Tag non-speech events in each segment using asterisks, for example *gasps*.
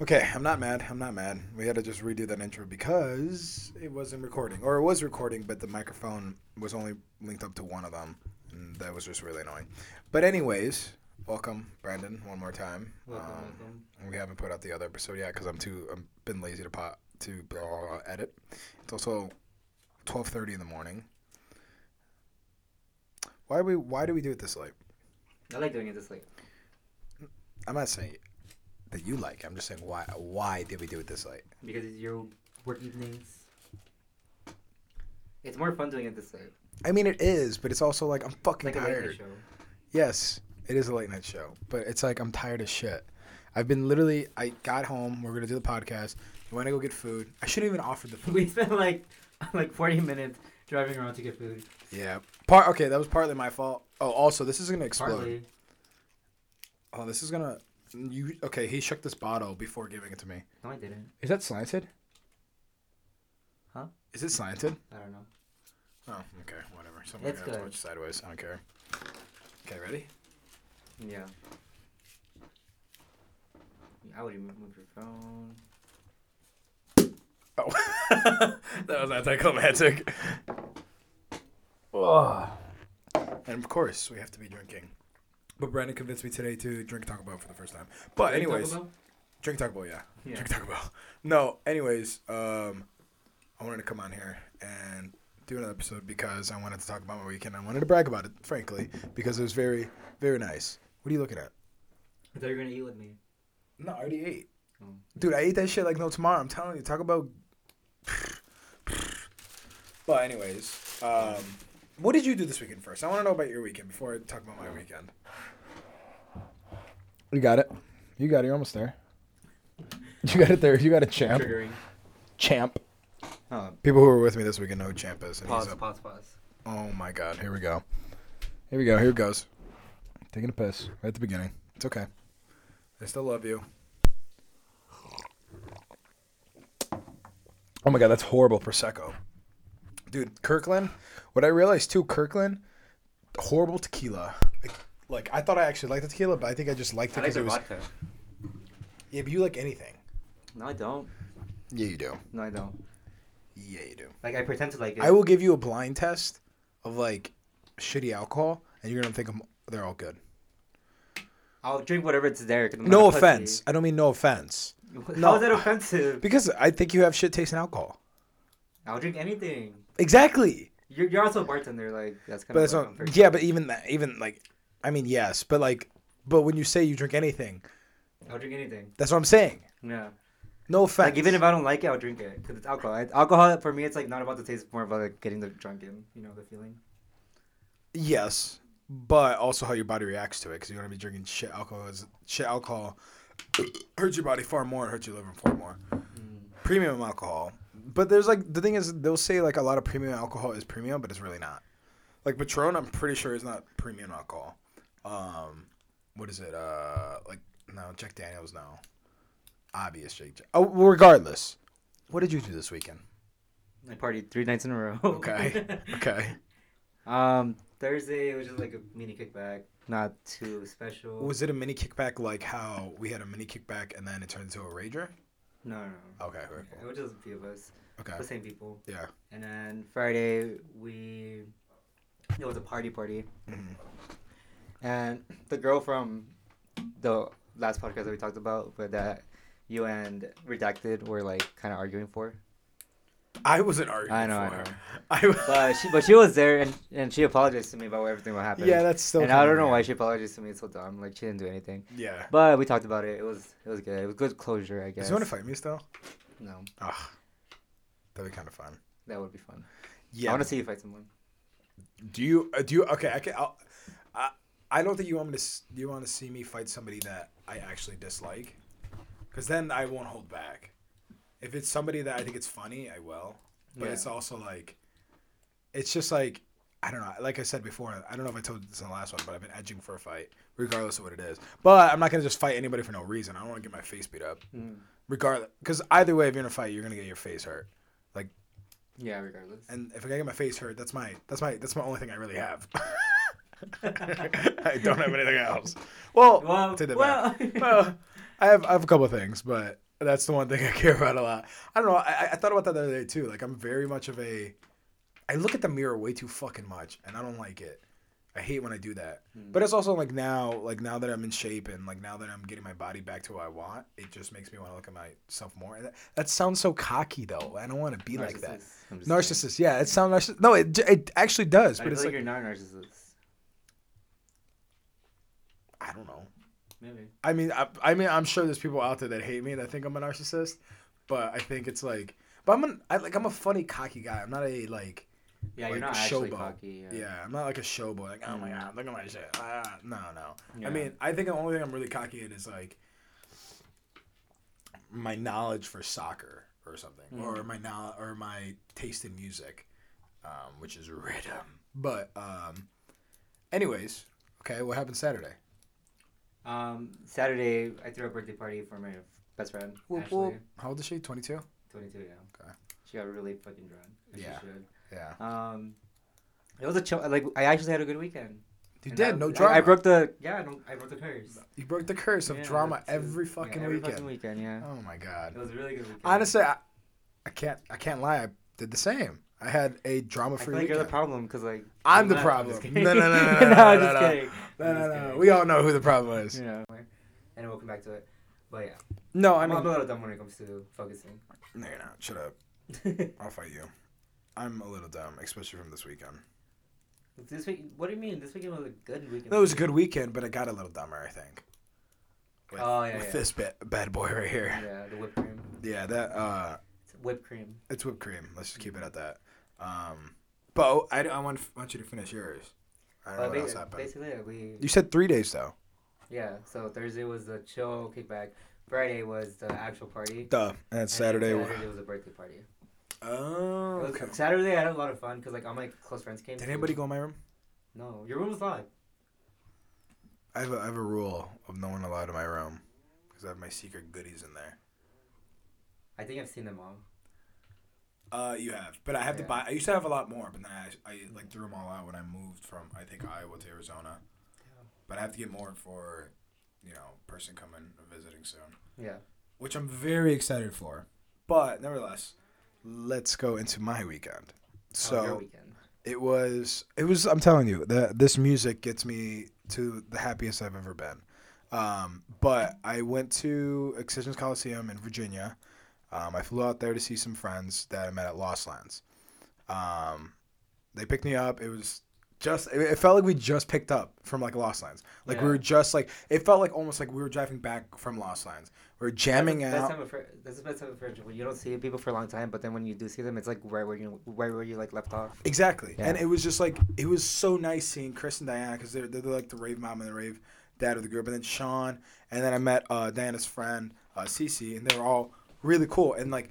Okay, I'm not mad. I'm not mad. We had to just redo that intro because it wasn't recording, or it was recording, but the microphone was only linked up to one of them, and that was just really annoying. But anyways, welcome, Brandon, one more time. Welcome, Um, welcome. We haven't put out the other episode yet because I'm too. I've been lazy to pot to blah, edit. It's also 12:30 in the morning. Why are we? Why do we do it this late? I like doing it this late. I'm not saying that you like. I'm just saying why. Why did we do it this late? Because it's your work evenings. It's more fun doing it this late. I mean, it is, but it's also like I'm It's fucking like a late night tired. show. Yes, it is a late night show, but it's like I'm tired as shit. I've been literally. I got home. We're gonna do the podcast. We want to go get food. I shouldn't even offered the food. *laughs* We spent like *laughs* like 40 minutes driving around to get food. Yeah. Part. Okay, that was partly my fault. Oh, also, this is gonna explode. Partly. Oh, this is gonna. You okay? He shook this bottle before giving it to me. No, I didn't. Is that slanted? Huh? Is it slanted? I don't know. Oh, okay, whatever. Someone It's gonna have to good. watch sideways. I don't care. Okay, ready? Yeah. I would even move your phone. Oh, *laughs* that was anticlimactic. Oh. And of course, we have to be drinking. But Brandon convinced me today to drink Taco Bell for the first time. But Drink Taco anyways, Bell? drink Taco Bell, yeah. Yeah. Drink Taco Bell. *laughs* No, anyways, um, I wanted to come on here and do another episode because I wanted to talk about my weekend. I wanted to brag about it, frankly, because it was very, very nice. What are you looking at? I thought you were gonna eat with me. No, I already ate. Oh. Dude, I ate that shit like no tomorrow. I'm telling you, talk about. *sighs* But anyways, um, what did you do this weekend first? I want to know about your weekend before I talk about my weekend. You got it. You got it. You're almost there. You got it there. You got a champ. Triggering. Champ. Oh, People who were with me this weekend know who Champ is. And he's pause, a- pause, pause. oh my god. Here we go. Here we go. Here it goes. Taking a piss right at the beginning. It's okay. I still love you. Oh my god, that's horrible prosecco. Dude, Kirkland. What I realized too, Kirkland, horrible tequila. Like, like I thought I actually liked the tequila, but I think I just liked it I like because it their was. vodka. Yeah, but you like anything. No, I don't. Yeah, you do. No, I don't. Yeah, you do. Like I pretend to like it. I will give you a blind test of like shitty alcohol, and you're gonna think I'm, they're all good. I'll drink whatever it's there. 'cause I'm No a pussy. offense. I don't mean no offense. How No. is that offensive? Because I think you have shit tasting alcohol. I'll drink anything. Exactly. You're, you're also a bartender, like that's kind But of. it's like not. Yeah, but even that, even like, I mean, yes, but like, but when you say you drink anything, I'll drink anything. that's what I'm saying. Yeah. No offense. Like even if I don't like it, I'll drink it because it's alcohol. I, alcohol for me, it's like not about the taste, more about like getting the drunk in. You know the feeling. yes, but also how your body reacts to it, because you're gonna be drinking shit alcohol. Shit alcohol *coughs* hurts your body far more and hurts your liver far more. Mm. Premium alcohol, but there's like the thing is they'll say like a lot of premium alcohol is premium, but it's really not. Like Patron, I'm pretty sure is not premium alcohol. Um, what is it? Uh, like no Jack Daniels, no. Obvious Jake. Oh, regardless, what did you do this weekend? I partied three nights in a row. Okay, *laughs* okay. um, Thursday it was just like a mini kickback, not too special. Was it a mini kickback like how we had a mini kickback and then it turned into a rager? No, no, no. Okay, very It was just a few of us, Okay, the same people. yeah. And then Friday we, it was a party party, Mhm. and the girl from the last podcast that we talked about, but that you and Redacted were like kind of arguing for. I wasn't arguing I know, for I her. know. I was. But she, but she was there, and, and she apologized to me about everything what happened. yeah, that's still. and I don't know why she apologized to me. It's so dumb. Like she didn't do anything. Yeah. But we talked about it. It was it was good. It was good closure, I guess. Does you want to fight me still? No, Ugh. That'd be kind of fun. that would be fun. Yeah. I want to see you fight someone. Do you? Uh, do you? Okay, I can. I'll, I. I don't think you want me to. Do you want to see me fight somebody that I actually dislike? Because then I won't hold back. If it's somebody that I think it's funny, I will. But Yeah. it's also like, it's just like I don't know. Like I said before, I don't know if I told this in the last one, but I've been edging for a fight, regardless of what it is. But I'm not gonna just fight anybody for no reason. I don't want to get my face beat up, Mm. regardless. Because either way, if you're in a fight, you're gonna get your face hurt. Like, yeah, regardless. And if I get my face hurt, that's my that's my that's my only thing I really have. *laughs* *laughs* I don't have anything else. Well, well, well, well, I have I have a couple of things, but That's the one thing I care about a lot. I don't know. I, I thought about that the other day too. Like I'm very much of a. I look at the mirror way too fucking much, and I don't like it. I hate when I do that. Hmm. But it's also like now, like now that I'm in shape and like now that I'm getting my body back to what I want, it just makes me want to look at myself more. And that, that sounds so cocky though. I don't want to be like that. Narcissist. Saying. Narcissist, yeah, it sounds narcissist. No, it it actually does, I but it's like like you're not a narcissist. I don't know. Maybe. I mean, I, I mean, I'm sure there's people out there that hate me that think I'm a narcissist, but I think it's like, but I'm an, I, like I'm a funny, cocky guy. I'm not a like, Yeah, Like you're not actually showboat. cocky. yeah, I'm not like a showboy. Like, oh my god, look at my shit. Ah, no, no. Yeah. I mean, I think the only thing I'm really cocky in is like my knowledge for soccer or something, Mm. or my now or my taste in music, um, which is riddim. But um, anyways, okay, what happened Saturday? Um, Saturday, I threw a birthday party for my best friend, Whoop, Ashley. whoop. How old is she? 22. 22, yeah. Okay. She got really fucking drunk. Yeah. should. Yeah. Um, it was a chill. Like I actually had a good weekend. You And did I- no I- drama. I, broke the yeah. No, I broke the curse. You broke the curse of Yeah, drama every yeah, fucking every weekend. Fucking weekend, yeah. Oh my god. It was a really good weekend. Honestly, I, I can't I can't lie. I did the same. I had a drama free. like weekend. you're the problem because like I'm the not- problem. just *laughs* No, kidding. no, no, no, no, no, no, I'm no, just no. kidding. no, I'm no, no. We all know who the problem is. You know, and we'll come back to it. But yeah, No, I I'm, mean, I'm a little dumb when it comes to focusing. no, you're not. Shut up. *laughs* I'll fight you. I'm a little dumb, especially from this weekend. this week, what do you mean? This weekend was a good weekend. No, it was a good weekend, but I got a little dumber. I think. With, Oh, yeah, with yeah. this bad, bad boy right here. Yeah, the whipped cream. Yeah, that uh, It's whipped cream. it's whipped cream. Let's just keep it at that. Um, but I, I want want you to finish yours. I don't know what else ba- happened. basically, we You said three days though. yeah. So Thursday was the chill kickback. Friday was the actual party. Duh. And and Saturday. Saturday was a birthday party. Oh, It was- okay. Saturday I had a lot of fun because like all my close friends came. Did anybody go in my room? No, your room was locked. I have a, I have a rule of no one allowed in my room because I have my secret goodies in there. I think I've seen them all. Uh, you have, but I have to buy. I used to have a lot more, but then I, I like threw them all out when I moved from I think Iowa to Arizona. Yeah. But I have to get more for, you know, person coming visiting soon, Yeah. which I'm very excited for. But nevertheless, let's go into my weekend. So Oh, weekend. it was it was I'm telling you that this music gets me to the happiest I've ever been. Um, but I went to Excisions Coliseum in Virginia. Um, I flew out there to see some friends that I met at Lost Lands. Um, they picked me up. It was just it, felt like we just picked up from like Lost Lands. Like we were just like it felt like almost like we were driving back from Lost Lands. We were jamming that's out. Best time of, that's the best time of friendship when you don't see people for a long time, but then when you do see them, it's like where you right where you like left off. Exactly. Yeah. And it was just like it was so nice seeing Chris and Diana because they're, they're like the rave mom and the rave dad of the group, and then Sean, and then I met uh, Diana's friend uh, Cece, and they were all really cool. And like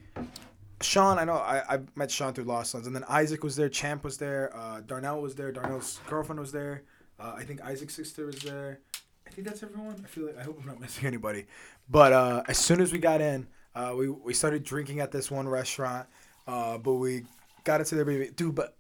Sean, I know I, I met Sean through Lost Lands, and then Isaac was there, Champ was there, uh, Darnell was there, Darnell's girlfriend was there, uh, I think Isaac's sister was there. I think that's everyone. I feel like I hope I'm not missing anybody. But uh, as soon as we got in, uh, we we started drinking at this one restaurant, uh, but we got into their baby, dude. But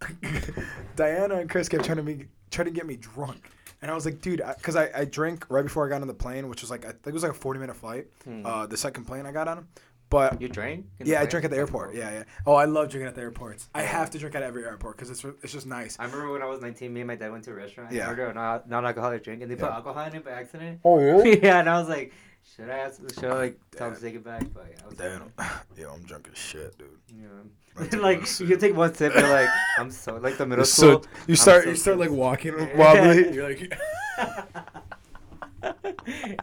*coughs* Diana and Chris kept trying to me trying to get me drunk, and I was like, dude, because I, I drank right before I got on the plane, which was like I think it was like a 40 minute flight, Hmm. uh, the second plane I got on. But You drink? yeah, I drink at the airport. Yeah, yeah. Oh, I love drinking at the airports. I have to drink at every airport because it's it's just nice. I remember when I was 19, me and my dad went to a restaurant and Yeah. ordered a non- non-alcoholic drink, and they put Yeah. alcohol in it by accident. Oh *laughs* yeah, and I was like, should I ask, should I like tell him to take it back? But yeah, I was Damn, *laughs* yo, I'm drunk as shit, dude. Yeah. That's *laughs* like you take one sip, you're like, I'm so like the middle You're school. so you start so you start like walking wobbly. You're like,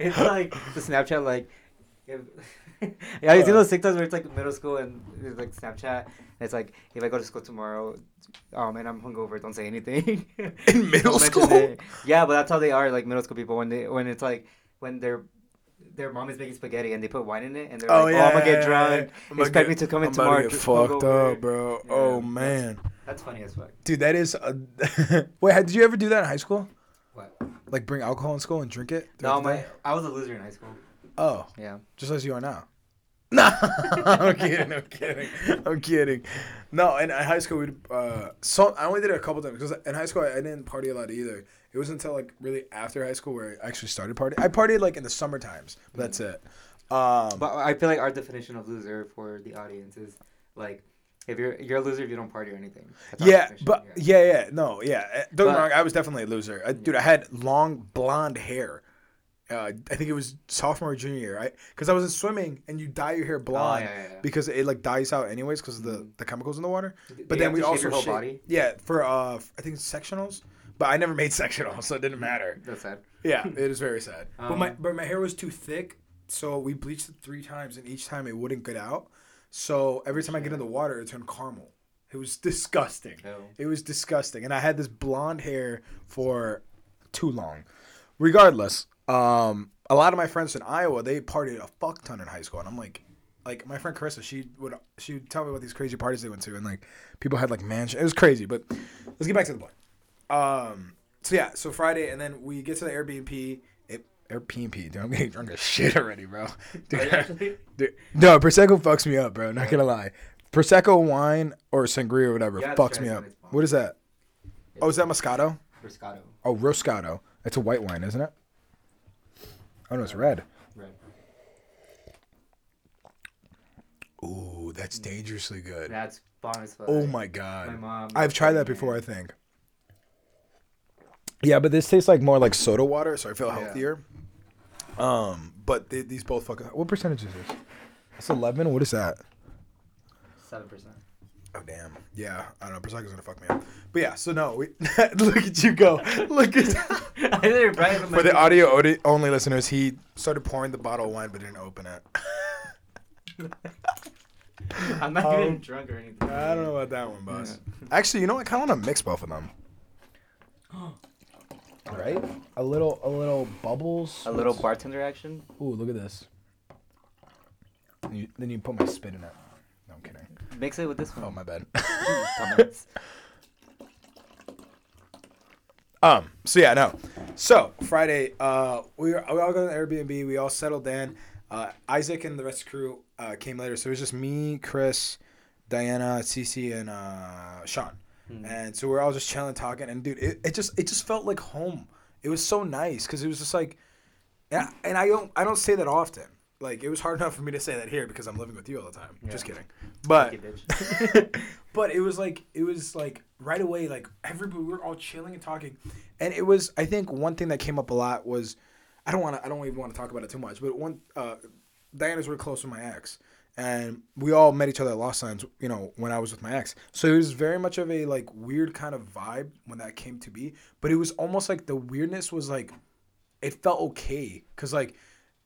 it's like the Snapchat like. If, yeah, you see those TikToks where it's like middle school and it's like Snapchat. And it's like if I go to school tomorrow, um, and I'm hungover, don't say anything. *laughs* in middle school. it. Yeah, but that's how they are, like middle school people. When they when it's like when their their mom is making spaghetti and they put wine in it and they're Oh like, yeah, oh, I'm gonna get drunk. I'm Expect get- me to come in I'm about tomorrow. Get fucked up, bro. Yeah, oh man, That's funny as fuck. dude, that is. A... *laughs* Wait, did you ever do that in high school? What? Like bring alcohol in school and drink it? No, my? I was a loser in high school. Oh, Yeah. just as you are now. *laughs* No, I'm kidding. I'm kidding. I'm kidding. No, and in high school we uh so I only did it a couple times because in high school I, I didn't party a lot either. It wasn't until like really after high school where I actually started partying. I partied like in the summer times, but that's it. Um, But I feel like our definition of loser for the audience is like if you're you're a loser if you don't party or anything. Yeah, but yeah, yeah, no, yeah. uh, Don't get me But- wrong. I was definitely a loser, uh, dude. I had long blonde hair. Uh, I think it was sophomore or junior year, right? Because I was in swimming, and you dye your hair Oh, blonde yeah, yeah, yeah. because it like dyes out anyways because of the, Mhm. the chemicals in the water. But you then we also your whole body. Yeah, for uh, I think sectionals, but I never made *laughs* sectionals, so it didn't matter. That's sad. Yeah, *laughs* it is very sad. but my Um, but my hair was too thick, so we bleached it three times, and each time it wouldn't get out. So every time I get in the water, it turned caramel. It was *laughs* disgusting. Oh. It was disgusting, and I had this blonde hair for too long. Regardless, um, a lot of my friends in Iowa they partied a fuck ton in high school, and I'm like, like my friend Carissa, she would she would tell me about these crazy parties they went to, and like people had like mansion. It was crazy, but let's get back to the point. Um, so yeah, so Friday, and then we get to the Airbnb. It, Airbnb, dude, I'm getting drunk as shit already, bro. Dude, *laughs* Are you actually? *laughs* dude, no, prosecco fucks me up, bro. Not gonna lie, prosecco wine or sangria or whatever to fucks me up. of this bomb. What is that? Oh, is that Moscato? Riscotto. Oh, Roscato. It's a white wine, isn't it? Oh no, it's red. Red. Ooh, that's dangerously good. That's bomb as fuck. Oh my god. My mom. I've tried that before, I think. Yeah, but this tastes like more like soda water, so I feel healthier. Um, but they, these both fucking. What percentage is this? It's eleven. What is that? Seven percent. Oh damn. Yeah, I don't know. Prosecco's gonna fuck me up. But yeah, so no. We, *laughs* look at you go. Look at. *laughs* I think you're bright from For the audio odi- only listeners, he started pouring the bottle of wine but didn't open it. *laughs* I'm not Um, getting drunk or anything. I don't know about that one, boss. Actually, you know, what? I kind of want to mix both of them. *gasps* right? A little, a little bubbles. A little bartender action. Ooh, look at this. And you, then you put my spit in it. No, I'm kidding. Mix it with this Oh, one. my bad. *laughs* Dumbass. *laughs* Um. So yeah, no. So Friday, uh, we were, we all got an Airbnb. We all settled in. Uh, Isaac and the rest of the crew uh, came later, so it was just me, Chris, Diana, Cece, and uh, Sean. Hmm. And so we're all just chilling, talking, and dude, it, it just it just felt like home. It was so nice because it was just like, yeah. And I don't I don't say that often. Like it was hard enough for me to say that here because I'm living with you all the time. Just kidding. But you, *laughs* *laughs* but it was like it was like right away like everybody we were all chilling and talking. And it was i think one thing that came up a lot was i don't want to i don't even want to talk about it too much but one uh diana's really close with my ex. And we all met each other at lost lands you know when i was with my ex. So it was very much of a like weird kind of vibe when that came to be. But it was almost like the weirdness was like it felt okay because like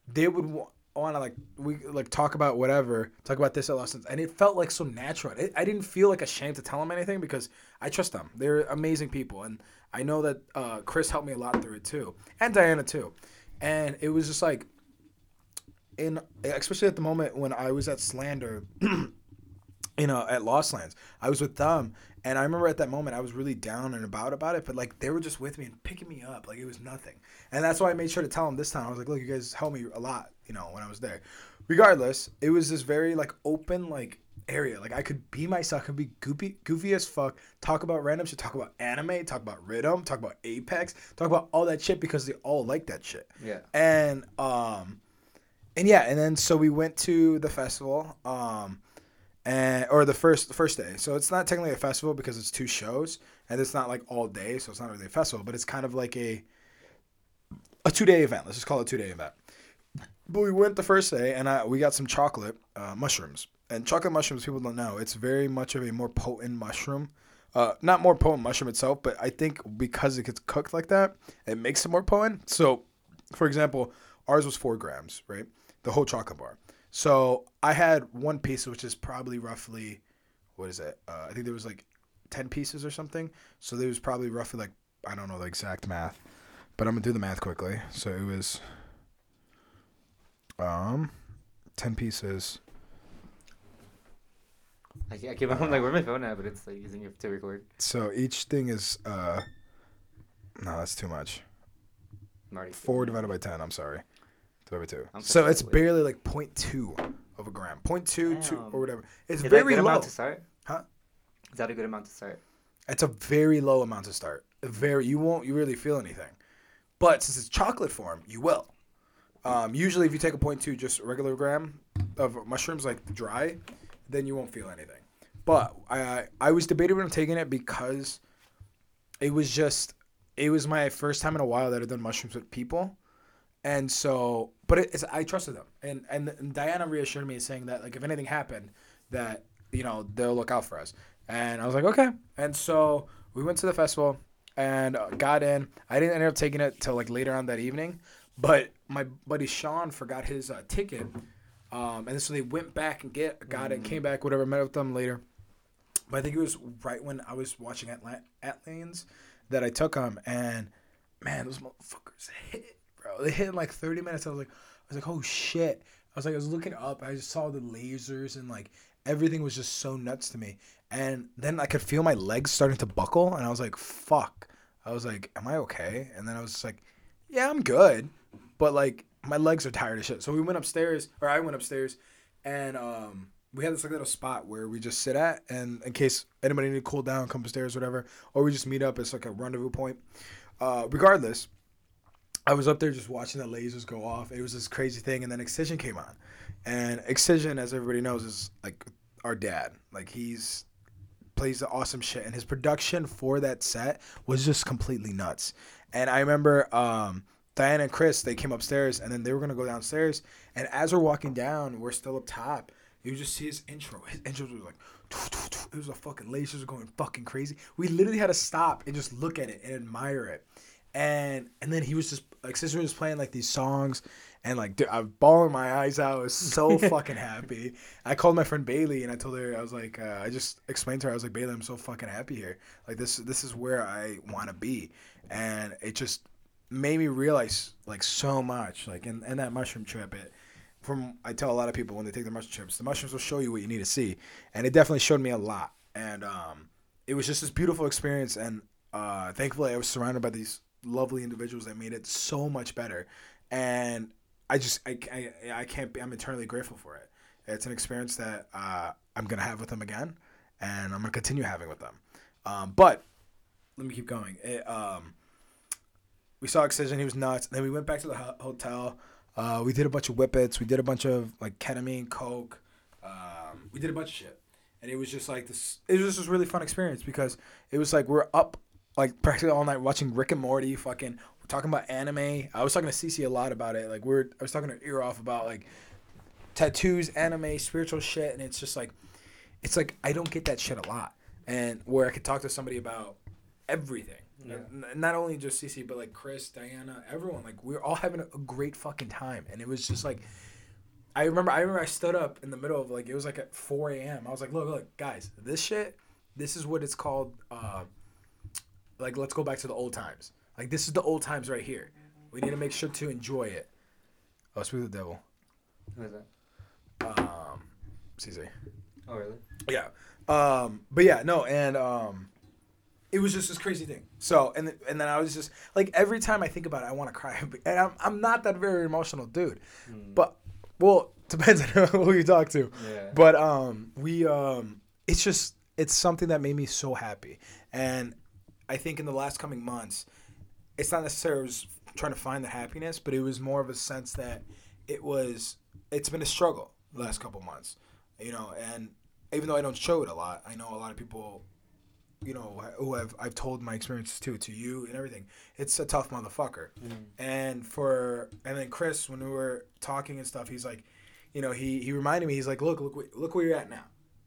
they would wa- want to like we like talk about whatever talk about this at lessons and it felt like so natural it, i didn't feel like ashamed to tell them anything because i trust them they're amazing people and i know that uh, chris helped me a lot through it too and diana too and it was just like in especially at the moment when i was at slander *clears throat* you know, at Lost Lands. I was with them, and I remember at that moment I was really down and about about it, but like they were just with me and picking me up, like it was nothing. And that's why I made sure to tell them this time. I was like, look, you guys helped me a lot, you know, when I was there. Regardless, it was this very like open like area. Like I could be myself, I could be goofy, goofy as fuck, talk about random shit, talk about anime, talk about riddim, talk about Apex, talk about all that shit because they all like that shit. yeah. And um and yeah, and then so we went to the festival. Um and or the first the first day. So it's not technically a festival because it's two shows and it's not like all day, so it's not really a festival, but it's kind of like a a two day event. Let's just call it a two day event. But we went the first day and I, we got some chocolate uh, mushrooms. And chocolate mushrooms, people don't know, it's very much of a more potent mushroom. Uh, not more potent mushroom itself, but I think because it gets cooked like that, it makes it more potent. So, for example, ours was four grams, right? The whole chocolate bar. So I had one piece, which is probably roughly, what is it? Uh, I think there was like ten pieces or something. So there was probably roughly like I don't know the exact math, but I'm gonna do the math quickly. So it was, um, ten pieces. I, I keep I'm like, where's my phone at? But it's like using it to record. So each thing is uh, no, that's too much. I'm Four divided by ten. I'm sorry, divided by two. I'm So it's barely like 0.2 of a gram, 0.2 two or whatever. It's Is that a very good low. amount to start? Huh? Is that a good amount to start? It's a very low amount to start. A Very, you won't you really feel anything, but since it's chocolate form, you will. Um, usually, if you take a point two, just regular gram of mushrooms, like dry, then you won't feel anything. But I I was debating on taking it because it was just it was my first time in a while that I've done mushrooms with people, and so but it, it's I trusted them, and, and and Diana reassured me saying that like if anything happened, that you know they'll look out for us, and I was like okay, and so we went to the festival and got in. I didn't end up taking it till like later on that evening, but my buddy Sean forgot his uh, ticket, um, and so they went back and get got it, came back, whatever. Met with them later, but I think it was right when I was watching Atla- ATLiens that I took them, and man, those motherfuckers hit, bro. They hit in like thirty minutes. I was like, I was like, oh shit. I was like, I was looking up. I just saw the lasers and like everything was just so nuts to me. And then I could feel my legs starting to buckle, and I was like, fuck. I was like, am I okay? And then I was like, yeah, I'm good, but like my legs are tired of shit. So we went upstairs, or I went upstairs, and um, we had this like little spot where we just sit at, and in case anybody need to cool down, come upstairs, whatever, or we just meet up. It's like a rendezvous point. Uh, regardless, I was up there just watching the lasers go off. It was this crazy thing, and then Excision came on, and Excision, as everybody knows, is like our dad. Like he's plays the awesome shit, and his production for that set was just completely nuts. And I remember um, Diana and Chris, they came upstairs, and then they were gonna go downstairs. And as we're walking down, we're still up top. You just see his intro. His intro was like, it was a fucking lasers going fucking crazy. We literally had to stop and just look at it and admire it. And and then he was just like Sister was playing like these songs and like dude, I was bawling my eyes out. I was so *laughs* fucking happy. I called my friend Bailey and I told her I was like uh, I just explained to her I was like Bailey I'm so fucking happy here. Like this this is where I want to be. And it just made me realize like so much like in, in that mushroom trip it from I tell a lot of people when they take the mushroom trips the mushrooms will show you what you need to see and it definitely showed me a lot and um, it was just this beautiful experience and uh, thankfully I was surrounded by these lovely individuals that made it so much better and I just I, I, I can't be I'm eternally grateful for it. It's an experience that uh, I'm gonna have with them again and I'm gonna continue having with them. Um, but let me keep going. It, um, we saw Excision. He was nuts. Then we went back to the ho- hotel. Uh, we did a bunch of whippets. We did a bunch of like ketamine, coke. Um, we did a bunch of shit, and it was just like this. It was just this really fun experience because it was like we're up like practically all night watching Rick and Morty. Fucking, talking about anime. I was talking to Cece a lot about it. Like we're, I was talking to ear off about like tattoos, anime, spiritual shit, and it's just like, it's like I don't get that shit a lot, and where I could talk to somebody about everything. Yeah. Not only just Cece, but like Chris, Diana, everyone. Like we are all having a, great fucking time, and it was just like, I remember. I remember I stood up in the middle of like it was like at four a.m. I was like, look, look, guys, this shit. This is what it's called. Uh, like let's go back to the old times. Like this is the old times right here. We need to make sure to enjoy it. Oh, speak of the devil. Who is that? Um, Cece. Oh really? Yeah. Um, but yeah, no, and um, it was just this crazy thing. So, and th- and then I was just like, every time I think about it, I want to cry. *laughs* And I'm I'm not that very emotional dude, but well, *laughs* depends on *laughs* who you talk to. Yeah. But um, we um, it's just it's something that made me so happy, and I think in the last coming months, it's not necessarily I was trying to find the happiness, but it was more of a sense that it was it's been a struggle the last couple months, you know, and even though I don't show it a lot, I know a lot of people, you know, who have I've told my experiences to to you and everything. It's a tough motherfucker, and for and then Chris when we were talking and stuff, he's like, you know, he he reminded me, he's like, look, look, look where you're at now,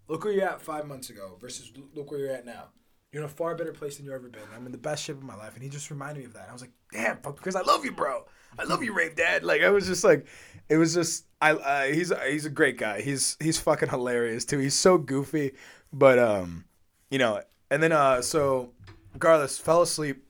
look where you're at five months ago versus look where you're at now. You're in a far better place than you've ever been. I'm in the best shape of my life, and he just reminded me of that. I was like, damn, fuck, Chris, I love you, bro. I love you, Rave Dad. Like I was just like, it was just I uh, he's he's a great guy. He's he's fucking hilarious too. He's so goofy, but um, you know, and then uh, so regardless, fell asleep.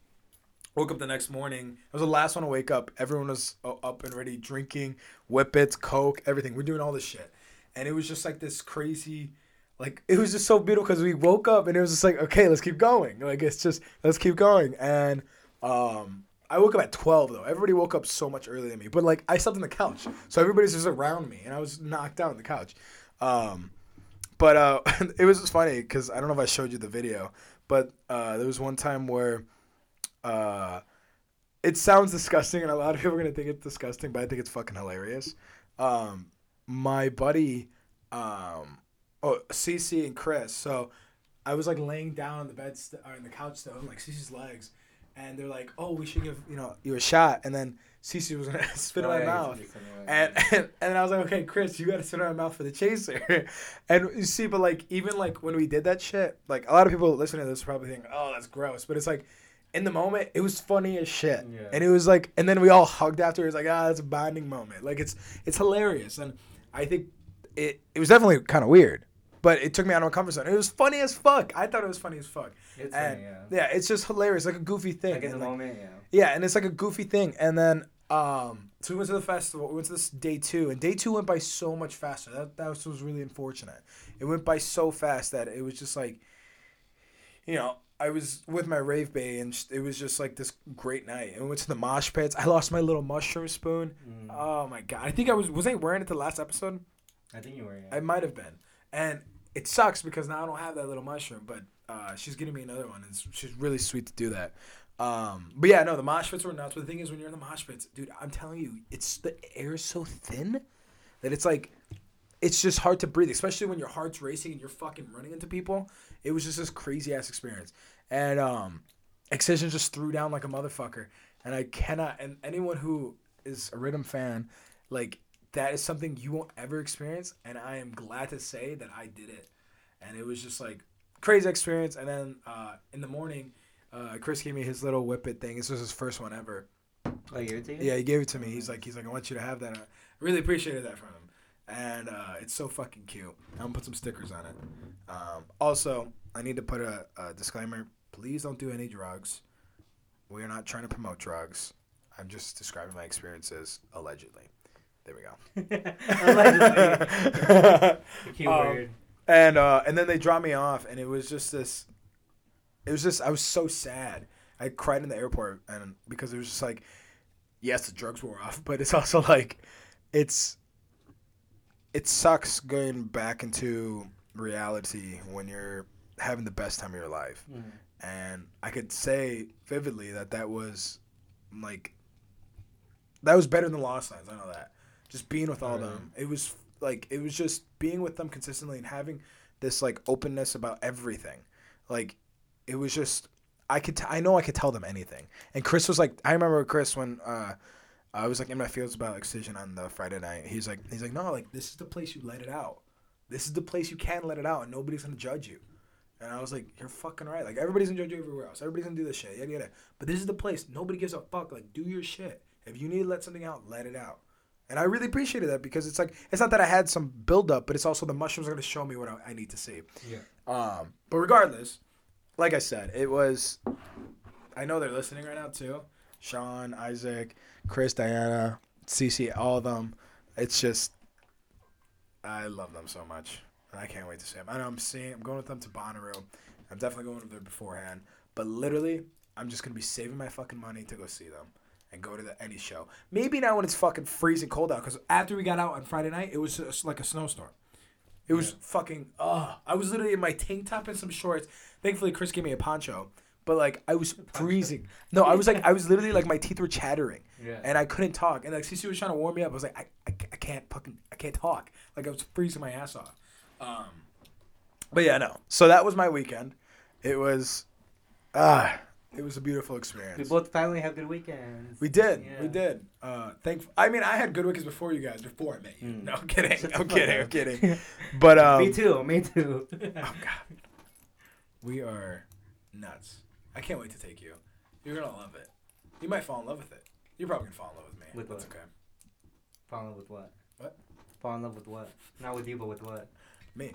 Woke up the next morning. I was the last one to wake up. Everyone was uh, up and ready, drinking whippets, coke, everything. We're doing all this shit, and it was just like this crazy, like it was just so beautiful because we woke up and it was just like, okay, let's keep going. Like it's just let's keep going. And um, I woke up at twelve though. Everybody woke up so much earlier than me, but like I slept on the couch, so everybody's just around me, and I was knocked out on the couch. Um, but uh, *laughs* it was funny because I don't know if I showed you the video, but uh, there was one time where uh, it sounds disgusting, and a lot of people are gonna think it's disgusting, but I think it's fucking hilarious. Um, my buddy, um, oh, Cece and Chris. So, I was like laying down on the bed st- or in the couch on like Cece's legs, and they're like, "Oh, we should give you know you a shot," and then Cece was gonna *laughs* spit in my mouth. it's gonna be something like And, *laughs* and and I was like, okay, Chris, you gotta sit in my mouth for the chaser. *laughs* and you see, but like even like when we did that shit, like a lot of people listening to this probably think, oh, that's gross. But it's like in the moment, it was funny as shit. Yeah. And it was like, and then we all hugged after. It was like, ah, that's a bonding moment. Like it's it's hilarious, and I think it it was definitely kind of weird, but it took me out of my comfort zone. It was funny as fuck. I thought it was funny as fuck. It's and funny, yeah. yeah, it's just hilarious, like a goofy thing. Like in the like, moment, yeah. yeah, and it's like a goofy thing. And then um so we went to the festival. We went to this day two, and day two went by so much faster. That that was, was really unfortunate. It went by so fast that it was just like, you know, I was with my rave bay, and it was just like this great night. And we went to the mosh pits. I lost my little mushroom spoon. Mm. Oh my god! I think I was was I wearing it the last episode? I think you were. Yeah. I might have been. And it sucks because now I don't have that little mushroom, but uh, she's getting me another one. And she's really sweet to do that. Um, but yeah, no, the mosh pits were nuts. But the thing is, when you're in the mosh pits, dude, I'm telling you, it's the air is so thin that it's like, it's just hard to breathe, especially when your heart's racing and you're fucking running into people. It was just this crazy ass experience. And um, Excision just threw down like a motherfucker. And I cannot, and anyone who is a riddim fan, like, that is something you won't ever experience. And I am glad to say that I did it. And it was just like crazy experience. And then uh, in the morning, uh, Chris gave me his little whippet thing. This was his first one ever. Oh, you gave it to you? Yeah, he gave it to me. He's like, he's like, I want you to have that. I really appreciated that from him, and uh, it's so fucking cute. I'm gonna put some stickers on it. Um, also, I need to put a, a disclaimer. Please don't do any drugs. We are not trying to promote drugs. I'm just describing my experiences allegedly. There we go. *laughs* *laughs* Keyword. and uh, and then they dropped me off, and it was just this. It was just I was so sad. I cried in the airport, and because it was just like, yes, the drugs wore off, *laughs* but it's also like, it's. It sucks going back into reality when you're having the best time of your life, Mm. and I could say vividly that that was, like. That was better than Lost Lands. I know that. Just being with all Really? them, it was like it was just being with them consistently and having this like openness about everything. Like it was just I could t- I know I could tell them anything. And Chris was like I remember Chris when uh I was like in my fields about excision on the Friday night. He's like he's like no like this is the place you let it out. This is the place you can let it out and nobody's gonna judge you. And I was like, you're fucking right. Like everybody's gonna judge you everywhere else. Everybody's gonna do this shit. Yada yada. But this is the place. Nobody gives a fuck. Like do your shit. If you need to let something out, let it out. And I really appreciated that because it's like it's not that I had some build up, but it's also the mushrooms are gonna show me what I, I need to see. Yeah. Um, but regardless, like I said, it was. I know they're listening right now too. Sean, Isaac, Chris, Diana, Cece, all of them. It's just, I love them so much, and I can't wait to see them. I know I'm seeing, I'm going with them to Bonnaroo. I'm definitely going over there beforehand. But literally, I'm just gonna be saving my fucking money to go see them and go to the any show. Maybe not when it's fucking freezing cold out, because after we got out on Friday night, it was just like a snowstorm. It was Yeah. fucking. Oh, I was literally in my tank top and some shorts. Thankfully, Chris gave me a poncho, but like I was *laughs* freezing. No, I was like I was literally like my teeth were chattering Yeah. and I couldn't talk. And like Cece was trying to warm me up. I was like I, I, I can't fucking I can't talk. Like I was freezing my ass off. Um, but yeah, no. So that was my weekend. It was, ah, it was a beautiful experience. we both finally had good weekends. We did. Yeah. We did. Uh, thank. I mean, I had good weekends before you guys. Before I met you. Mm. No I'm kidding. Shut *laughs* the I'm kidding. I'm kidding. *laughs* But um, me too. Me too. Oh God, we are nuts. I can't wait to take you. You're gonna love it. You might fall in love with it. You're probably gonna fall in love with me. With That's what? okay. Fall in love with what? What? Fall in love with what? Not with you, but with what? Me.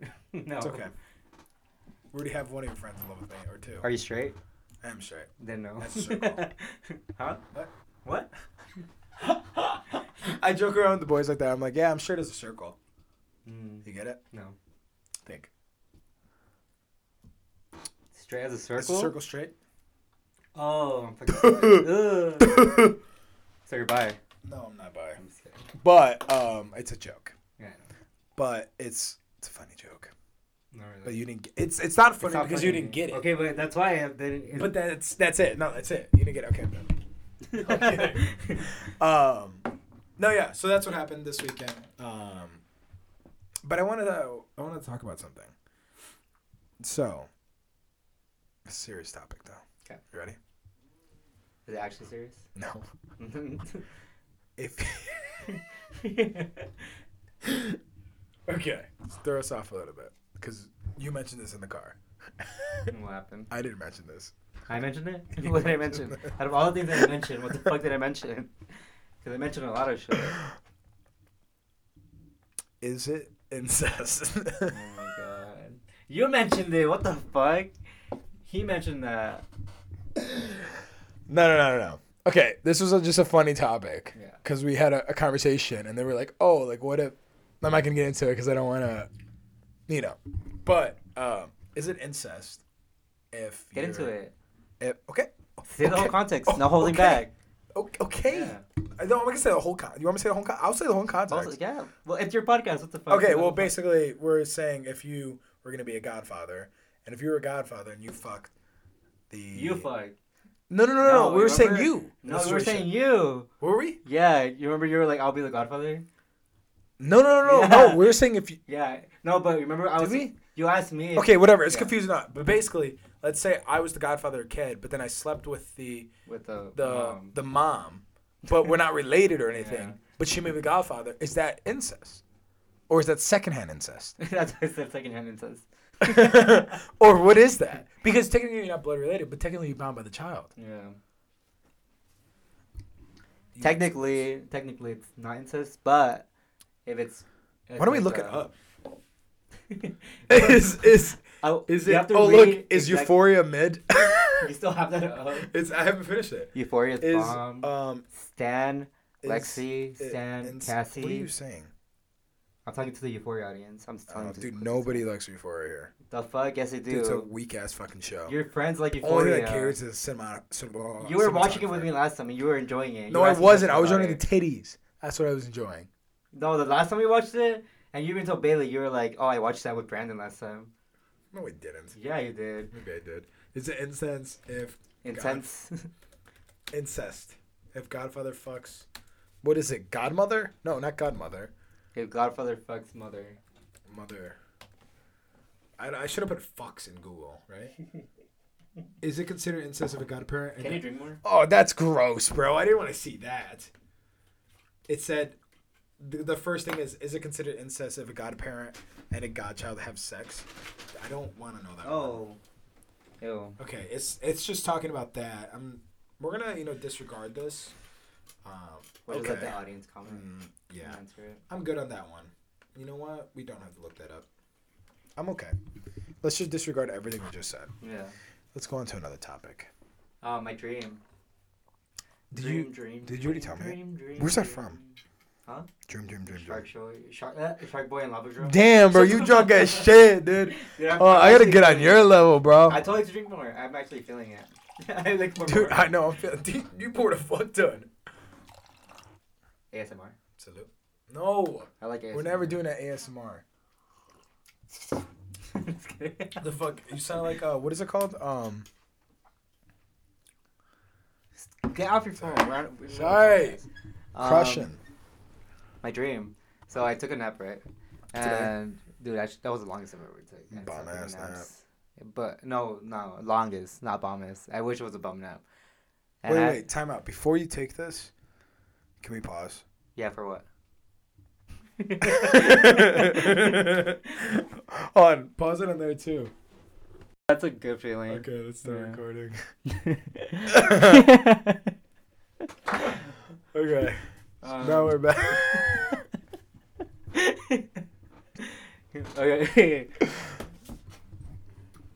*laughs* no. It's okay. We already have one of your friends in love with me, or two. Are you straight? I am straight. Then no. That's circle. *laughs* huh? What? What? *laughs* I joke around with the boys like that. I'm like, yeah, I'm straight as a circle. Mm, You get it? no. Think. Straight as a circle. a circle straight? Oh, I'm fucking. *laughs* So you're bi. No, I'm not by. I'm. But um, it's a joke. Yeah. I know. But it's it's a funny joke. Not really. But you didn't. Get, it's it's not It's funny not because funny. you didn't get it. Okay, but that's why I didn't. But that's that's it. No, that's it. You didn't get it. Okay. *laughs* Okay. um, no, yeah. So that's what happened this weekend. Um, but I wanted to I wanted to talk about something. So, a serious topic though. 'Kay. You ready? Is it actually serious? No. *laughs* If *laughs* okay, let's throw us off a little bit because you mentioned this in the car. *laughs* what happened? I didn't mention this. I mentioned it. *laughs* what did I mention? Out of all the things that I mentioned, what the fuck did I mention? Because I mentioned a lot of shit. *clears throat* Is it incest? *laughs* Oh my god. You mentioned it. What the fuck? He mentioned that. No, no, no, no, no. Okay, this was a, just a funny topic Yeah. because we had a, a conversation and they were like, "Oh, like what if?" I'm not gonna get into it because I don't want to, you know. But um, is it incest? If Get into it. If, okay. Say the whole context. Oh, no holding okay. back. Okay. Yeah. I don't. I'm gonna say the whole. Con- you want me to say the whole? Con- I'll say the whole context. Also, yeah. Well, it's your podcast. What the fuck? Okay. Well, basically, we're saying if you were gonna be a godfather, and if you were a godfather and you fucked the You fuck. No, no, no, no. No, we were saying you. No, we were saying you. Were we? Yeah. You remember you were like, I'll be the godfather? No, no, no, no, Yeah. no. We were saying if you. *laughs* Yeah. No, but remember I Did was. we? You asked me. if- Okay, whatever. It's Yeah. confusing not. But basically, let's say I was the godfather kid, but then I slept with the With the. the mom. the mom, but we're not related or anything. *laughs* Yeah. But she made me the godfather. Is that incest, or is that secondhand incest, *laughs* That's why I said secondhand incest. or what is that? Because technically you're not blood related, but technically you're bound by the child. Yeah. Technically, technically it's not incest, but if it's. Why don't we look like, it uh, up? *laughs* is is Oh, *laughs* is it? Oh look, is exact- Euphoria mid? *laughs* You still have that up. it's I haven't finished it. Euphoria's Is bomb. um Stan, is Lexi, Stan, ins- Cassie. What are you saying? I'm talking to the Euphoria audience. I'm telling Oh, you. dude, nobody likes Euphoria here. The fuck? Yes, they Dude, it's a weak ass fucking show. Your friends like Only Euphoria. thing that cares is cinema. cinema you were watching it with me last time and you were enjoying it. You No, I wasn't. I was enjoying the titties. That's what I was enjoying. No, the last time we watched it, and you even told Bailey, you were like, "Oh, I watched that with Brandon last time." No, we didn't. Yeah, you did. Maybe I did. Is it incense if Intense. *laughs* incest? If Godfather fucks, what is it? Godmother? No, not Godmother. if Godfather fucks mother. Mother. I, I should have put fucks in Google, right? *laughs* is it considered incest if a parent? Can you drink more? Oh, that's gross, bro. I didn't want to see that. It said the, the first thing is is it considered incest if a godparent and a godchild have sex? I don't want to know that. one. Oh. Ew. Okay, it's it's just talking about that. I'm we're gonna you know disregard this. Um, What is okay. let the audience comment? Mm, yeah. I'm good on that one. You know what? We don't have to look that up. I'm okay. Let's just disregard everything we just said. Yeah. Let's go on to another topic. Uh, my dream. Did dream, you dream? did you already dream, tell me? Dream, dream, Where's that from? Huh? dream, dream, dream, dream? Shark Show. Shark. Uh, Shark Boy and Lava Girl. Damn, bro, you drunk as *laughs* shit, dude. Oh, I'm gotta get on your level, bro. I told you to drink more. I'm actually feeling it. *laughs* I like more. Dude, more. I know. I'm feeling. Dude, you poured a fuck ton. ASMR. Salute. No, I like ASMR. we're never doing that ASMR. *laughs* The fuck? You sound like uh, what is it called? Um, Get off your phone. We're on, we're Sorry. podcast. Um, crushing. My dream. So I took a nap, right? Today? And dude, actually, that was the longest I've ever taken. I Bum ass nap. But no, no, longest, not bomb ass. I wish it was a bum nap. And wait, I- wait, time out. Before you take this, can we pause? Yeah, for what? *laughs* on. Pause it on there too. That's a good feeling. Okay, let's start Yeah. recording. *laughs* *laughs* Okay, Um, now we're back. Okay. *laughs*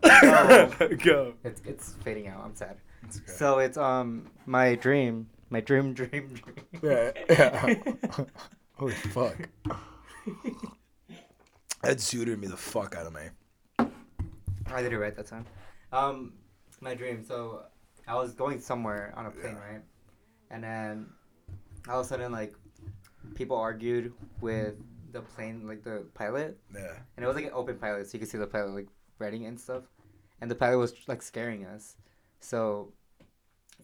Oh. Go. it's it's fading out. I'm sad. It's okay. So it's um my dream, my dream, *laughs* dream, dream. Yeah, yeah. *laughs* Holy fuck. That suited me the fuck out of me. I did it right that time. Um, my dream. So I was going somewhere on a plane, Yeah. right? And then all of a sudden, like, people argued with the plane, like the pilot, Yeah. and it was like an open pilot, so you could see the pilot like writing and stuff. And the pilot was like scaring us. So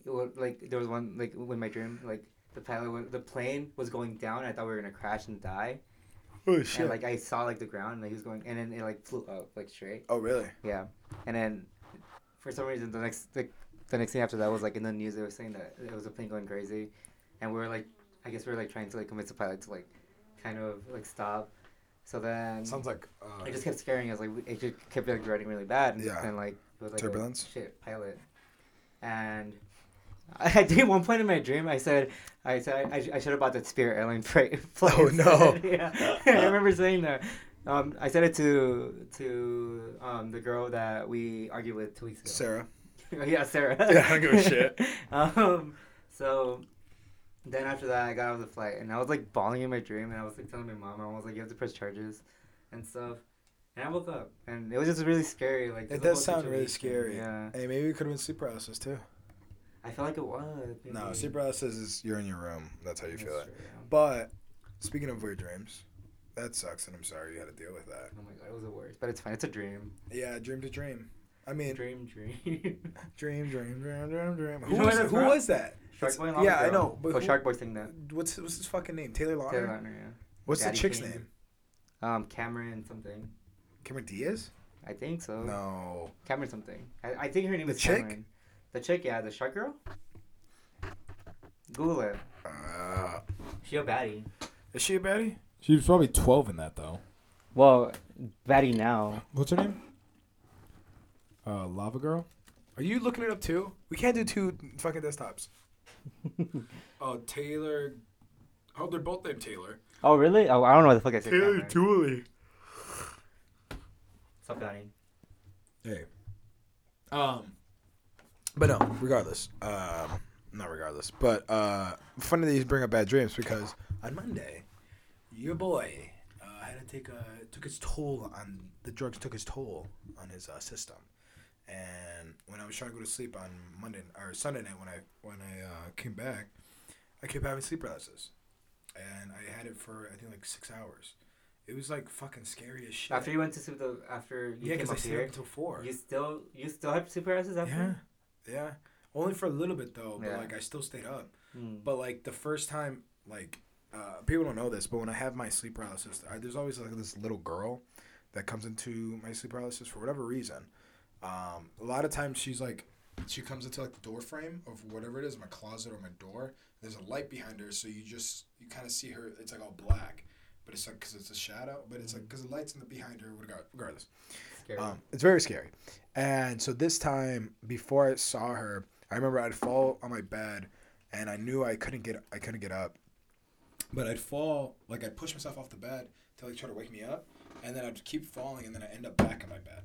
it was, like there was one like when my dream like the pilot was, the plane was going down. I thought we were gonna crash and die. Oh shit! And like I saw like the ground, and, like he was going, and then it like flew up like straight. oh really? Yeah, and then for some reason the next like the next thing after that was like in the news they were saying that it was a plane going crazy, and we were like I guess we were like trying to like convince the pilot to like kind of like stop. So then Sounds like uh, it just kept scaring us like it just kept like dreading really bad. And, Yeah. and like it was like Turbulence? Shit pilot, and. I *laughs* did one point in my dream. I said, I said I, I should have bought that Spirit airline flight. *laughs* Oh, no. *laughs* yeah, I remember saying that. Um, I said it to to um, the girl that we argued with two weeks ago. Sarah. yeah, Sarah. Yeah, I don't give a shit. um, so then after that, I got out of the flight and I was like bawling in my dream, and I was like telling my mom, I was like, "You have to press charges," and stuff. And I woke up, and it was just really scary. Like It does sound really scary. Yeah, Hey, maybe it could have been sleep paralysis too. I felt like it was. No, maybe. sleep paralysis is you're in your room. That's how you That's feel it. yeah. But speaking of weird dreams, that sucks, and I'm sorry you had to deal with that. Oh my god, it was the worst. But it's fine. It's a dream. Yeah, dream to dream. I mean, Dream, dream. *laughs* dream, dream, dream, dream, dream. Who was, who was that? Shark Boy and Lava yeah, I know, but oh, who- Shark Boy sang that. What's what's his fucking name? Taylor Lautner. Taylor Lautner, yeah. What's Daddy the chick's King. name? Um, Cameron something. Cameron Diaz? I think so. No. Cameron something. I, I think her name The is chick? Cameron. The chick, yeah, the shark girl. Google it. Uh, She a baddie. is she a baddie? She was probably 12 in that, though. Well, baddie now. What's her name? Uh, Lava Girl? Are you looking it up too? We can't do two fucking desktops. *laughs* oh, Taylor. Oh, they're both named Taylor. Oh really? Oh, I don't know what the fuck I said. Cameron. Dooley. Stop baddie. Hey. Um. But no, regardless. Um, not regardless. But uh, funny that you bring up bad dreams because on Monday, your boy uh, had to take a took his toll on the drugs took his toll on his uh, system, and when I was trying to go to sleep on Monday or Sunday night when I when I uh, came back, I kept having sleep paralysis, and I had it for I think like six hours. It was like fucking scary as shit. After you went to sleep, the after you yeah, came because I up stayed up here, until four. you still you still have sleep paralysis after. Yeah, yeah. Only for a little bit though, but Yeah. like I still stayed up. Mm. But like the first time, like uh, people don't know this, but when I have my sleep paralysis, I, there's always like this little girl that comes into my sleep paralysis for whatever reason. Um, a lot of times she's like, she comes into like the door frame of whatever it is, my closet or my door. There's a light behind her, so you just you kind of see her. It's like all black, but it's like because it's a shadow, but it's like because the light's in the behind her. Regardless. Scary. Um, it's very scary. And so this time, before I saw her, I remember I'd fall on my bed, and I knew I couldn't get I couldn't get up. But I'd fall like I'd push myself off the bed to like try to wake me up, and then I'd keep falling, and then I end up back in my bed.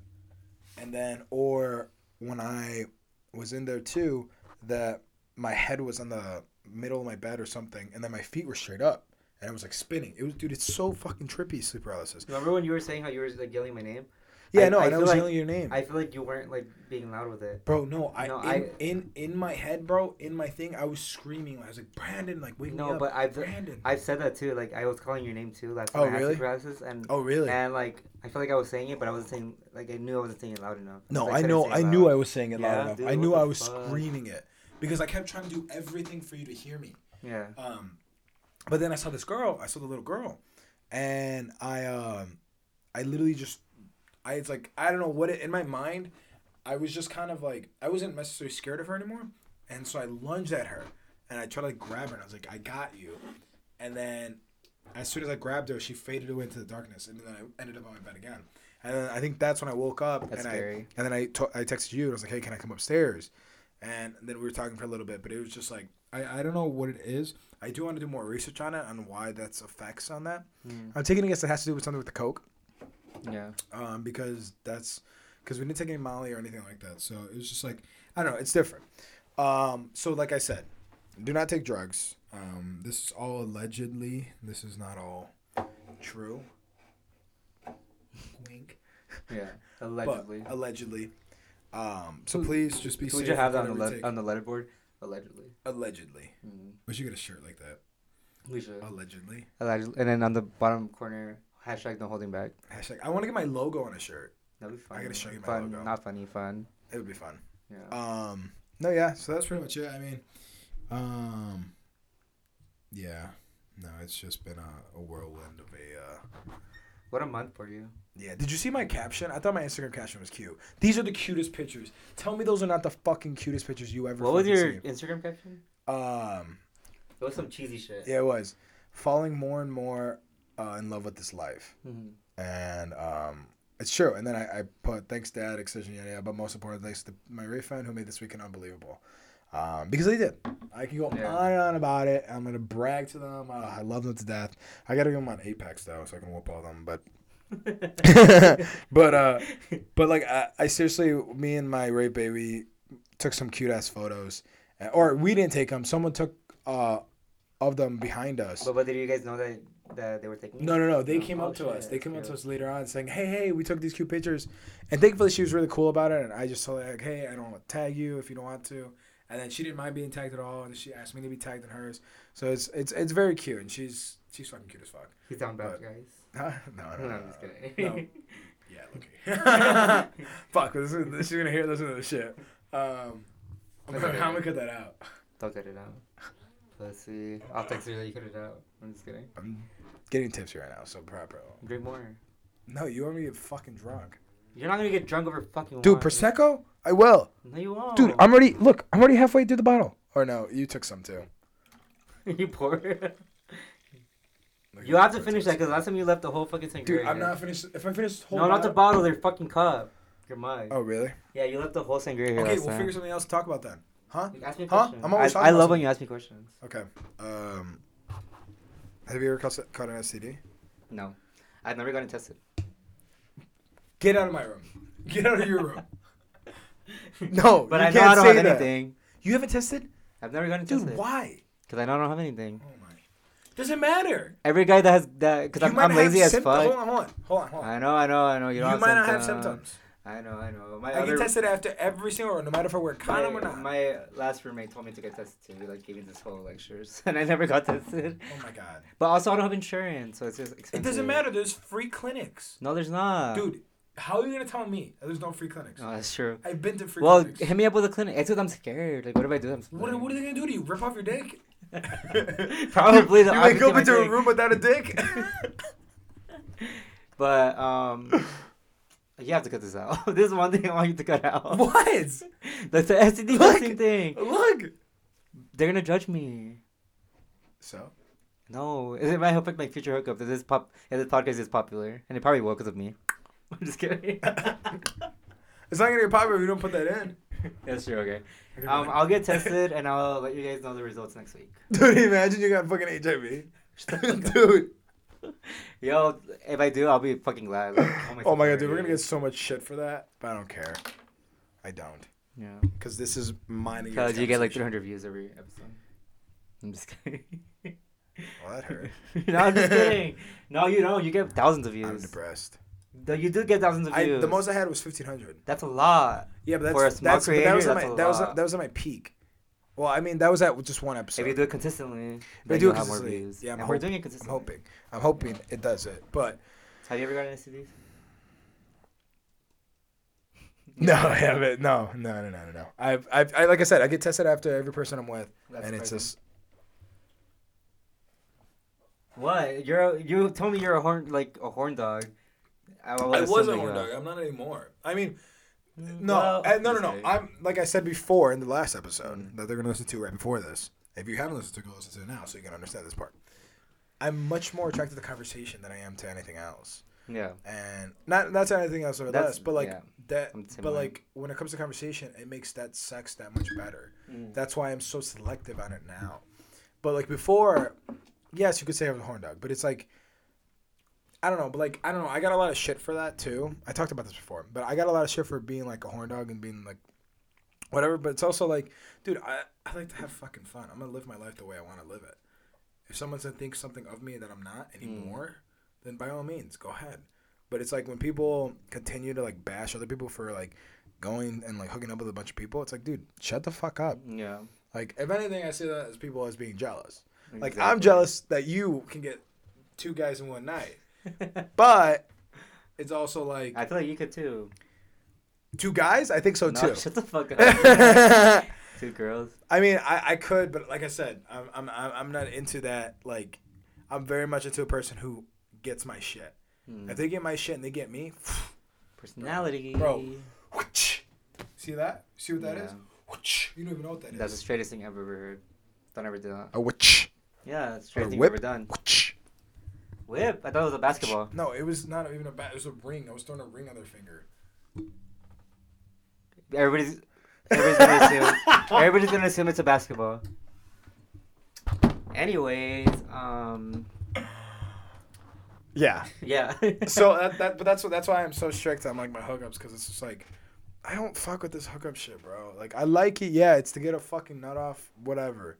And then, or when I was in there too, that my head was on the middle of my bed or something, and then my feet were straight up, and I was like spinning. It was, dude, it's so fucking trippy sleep paralysis. Remember when you were saying how you were like yelling my name? Yeah, I- no, I and I was like- yelling your name. I feel like you weren't like being loud with it. Bro, no, I, No, in, I- in in my head, bro, in my thing, I was screaming. I was like, Brandon, like, wake me No, but I've Brandon. I've said that too. Like I was calling your name too last time Oh, I had really? paralysis, and oh, really? and like I felt like I was saying it, but I wasn't saying like I knew I wasn't saying it loud enough. no, So I know. I knew I was saying it loud Yeah, enough. dude, I knew I was fuck? screaming it because I kept trying to do everything for you to hear me. Yeah. Um, but then I saw this girl. I saw the little girl, and I um, I literally just, I it's like I don't know what it in my mind. I was just kind of like I wasn't necessarily scared of her anymore, and so I lunged at her and I tried to like grab her and I was like I got you, and then as soon as I grabbed her, she faded away into the darkness, and then I ended up on my bed again. And then I think that's when I woke up That's and scary. I and then I I texted you and I was like, hey, can I come upstairs? And then we were talking for a little bit, but it was just like I, I don't know what it is. I do want to do more research on it on why that's effects on that. Mm. I'm taking a guess it has to do with something with the coke, Yeah. um, because that's because we didn't take any Molly or anything like that. So it was just like I don't know, it's different. Um, so like I said, do not take drugs. Um, this is all allegedly. This is not all true. Wink. Yeah. But Allegedly. allegedly. Um, so please just be So safe. would you have that on the le- on the letterboard? Allegedly. Allegedly. Mm. We should get a shirt like that. We should. Allegedly. Allegedly. And then on the bottom corner, hashtag no holding back. Hashtag. I want to get my logo on a shirt. That'd be fun. I gotta show you my fun, logo. Not funny, fun. It would be fun. Yeah. Um, no, yeah. So that's pretty much it. I mean, um, yeah. No, it's just been a, a whirlwind of a. Uh, What a month for you. yeah. Did you see my caption? I thought my Instagram caption was cute. These are the cutest pictures. Tell me those are not the fucking cutest pictures you ever. What was your seen. Instagram caption? Um. It was some cheesy shit. Yeah, it was falling more and more uh, in love with this life, Mhm. and um, it's true. And then I, I put thanks, Dad, Excision, yada yada. But most importantly, thanks to my Ray fan who made this weekend unbelievable. Um, because they did. I can go Yeah. on and on about it. I'm gonna brag to them. Uh, I love them to death. I gotta get them on Apex though, so I can whoop all them. But *laughs* *laughs* but uh, but like I, I seriously, me and my Ray baby took some cute ass photos, Uh, or we didn't take them. Someone took uh of them behind us. But, but did you guys know that that they were taking? No, no, no. They Oh, came oh, up to us. They came up to us later on saying, "Hey, hey, we took these cute pictures," and thankfully she was really cool about it. And I just told her like, "Hey, I don't want to tag you if you don't want to," and then she didn't mind being tagged at all, and she asked me to be tagged in hers. So it's it's it's very cute, and she's she's fucking cute as fuck. He's down bad, guys. *laughs* Huh? No, no, No, no, I'm just kidding. No. *laughs* Yeah, okay. *laughs* Fuck, this is, this, you're gonna hear this to this shit. Um, I'm gonna, how am I cut that out? Don't cut it out. Let's see. I'll text you that you cut it out. I'm just kidding. I'm getting tipsy right now, so proper. Drink more. No, you want me to get fucking drunk, You're not gonna get drunk over fucking dude? wine. Prosecco? I will. No, you won't. Dude, I'm already look. I'm already halfway through the bottle. Or no, you took some too. *laughs* you pour. Look you have to finish that because last time you left the whole fucking sangria. Dude, I'm here. not finished. If I finish the whole No, not the bottle- bottle. Their fucking cup. Your mug. Oh really? Yeah, you left the whole sangria here Okay, we'll time. figure something else to talk about then. Huh? Ask me a Huh? question. I'm always I, I love when you ask me questions. Okay. Um, have you ever caught, caught an STD? No, I've never gotten tested. Get out of my room. Get out of your room. *laughs* No, but you I know can't I don't have that. anything. You haven't tested, I've never gotten dude. tested. Why? Because I know I don't have anything. Oh my. Doesn't matter. Every guy that has that, because I'm, I'm lazy as sympt- fuck. Hold on, hold on, hold on, hold on. I know, I know, I know. You, You, don't might have not have symptoms. I know, I know. My I other, get tested after every single, one, no matter if I wear a my, condom or not. my last roommate told me to get tested too. Like gave me this whole lectures, *laughs* and I never got tested. oh my god. But also, I don't have insurance, so it's just expensive. It doesn't matter. There's free clinics, No, there's not. dude. How are you gonna tell me there's no free clinics? No, that's true. I've been to free Well, clinics. hit me up with a clinic. It's because I'm scared. Like, what if I do? I'm What, what are they gonna do to you? Rip off your dick? *laughs* Probably the *laughs* you wake up into a room without a dick. But um, you have to cut this out. *laughs* this is one thing I want you to cut out. *laughs* what? *laughs* That's the STD Look. testing thing. Look. They're gonna judge me. So No, it might affect my future hookup. If this pop, if this podcast is popular, and it probably will because of me. I'm just kidding. it's not gonna be popular if you don't put that in. That's true. Okay. Um, I'll get tested and I'll let you guys know the results next week. Dude, imagine you got fucking HIV. Dude. *laughs* Yo, if I do, I'll be fucking glad. Like, *coughs* Oh my god, dude, we're gonna get so much shit for that, but I don't care. I don't, Yeah. because this is mine. Because you get like 300 views every episode. I'm just kidding. Well, that hurt. *laughs* no, I'm just *laughs* kidding. No, you don't. You get thousands of views. I'm depressed. No, you do get thousands of I, views. the most I had was fifteen hundred. That's a lot. Yeah, but that's For a small that's but that was creator, at my that was at, that was at my peak. Well, I mean, that was at just one episode. if you do it consistently, If I then do you'll it have more consistently, views. yeah, I'm and we're doing it consistently. I'm consistently. hoping. I'm hoping it does it, but Have you ever gotten STDs? *laughs* no, I haven't. No, no, no, no, no, no. I've, I've, I like I said, I get tested after every person I'm with, That's and it's surprising. just What? You're a, you told me you're a horn like a horn dog. I, I was a horn dog. I'm not anymore. I mean, are. No, Well, uh, no, no, no. I'm like I said before in the last episode Mm. that they're gonna listen to right before this. If you haven't listened to, go listen to it now so you can understand this part. I'm much more attracted to conversation than I am to anything else. Yeah. and not not to anything else or That's- less, but like yeah. that. I'm the same But like when it comes to conversation, it makes that sex that much better. Mm. That's why I'm so selective on it now. But like before, yes, you could say I was a horn dog, but it's like I don't know, but like I don't know, I got a lot of shit for that too. I talked about this before, but I got a lot of shit for being like a horn dog and being like whatever. But it's also like, dude, I I like to have fucking fun. I'm gonna live my life the way I want to live it. If someone's gonna think something of me that I'm not mm. anymore, then by all means, go ahead. But it's like when people continue to like bash other people for like going and like hooking up with a bunch of people, it's like, dude, shut the fuck up. Mm, yeah. Like, if anything, I see that as people as being jealous. Like, I'm jealous that you can get two guys in one night, *laughs* but it's also like I feel like you could too. two guys. I think so No, too. *laughs* shut the fuck up. *laughs* Two girls. I mean, I, I could, but like I said, I'm, I'm I'm I'm not into that. Like, I'm very much into a person who gets my shit. Hmm. If they get my shit and they get me, *sighs* Personality. Bro. whoosh. see that? See what that is? Yeah. Whoosh. You don't even know what that is. That's the straightest thing I've ever heard. Don't ever do that. a witch. Yeah, it's the straightest thing I've ever done. Whoosh. Whip? I thought it was a basketball. No, it was not even a bat. It was a ring. I was throwing a ring on their finger. Everybody's everybody's gonna assume *laughs* everybody's gonna assume it's a basketball. Anyways, um, Yeah. yeah. *laughs* so that, that but that's what that's why I'm so strict on like my hookups because it's just like I don't fuck with this hookup shit, bro. Like I like it, yeah. It's to get a fucking nut off, whatever.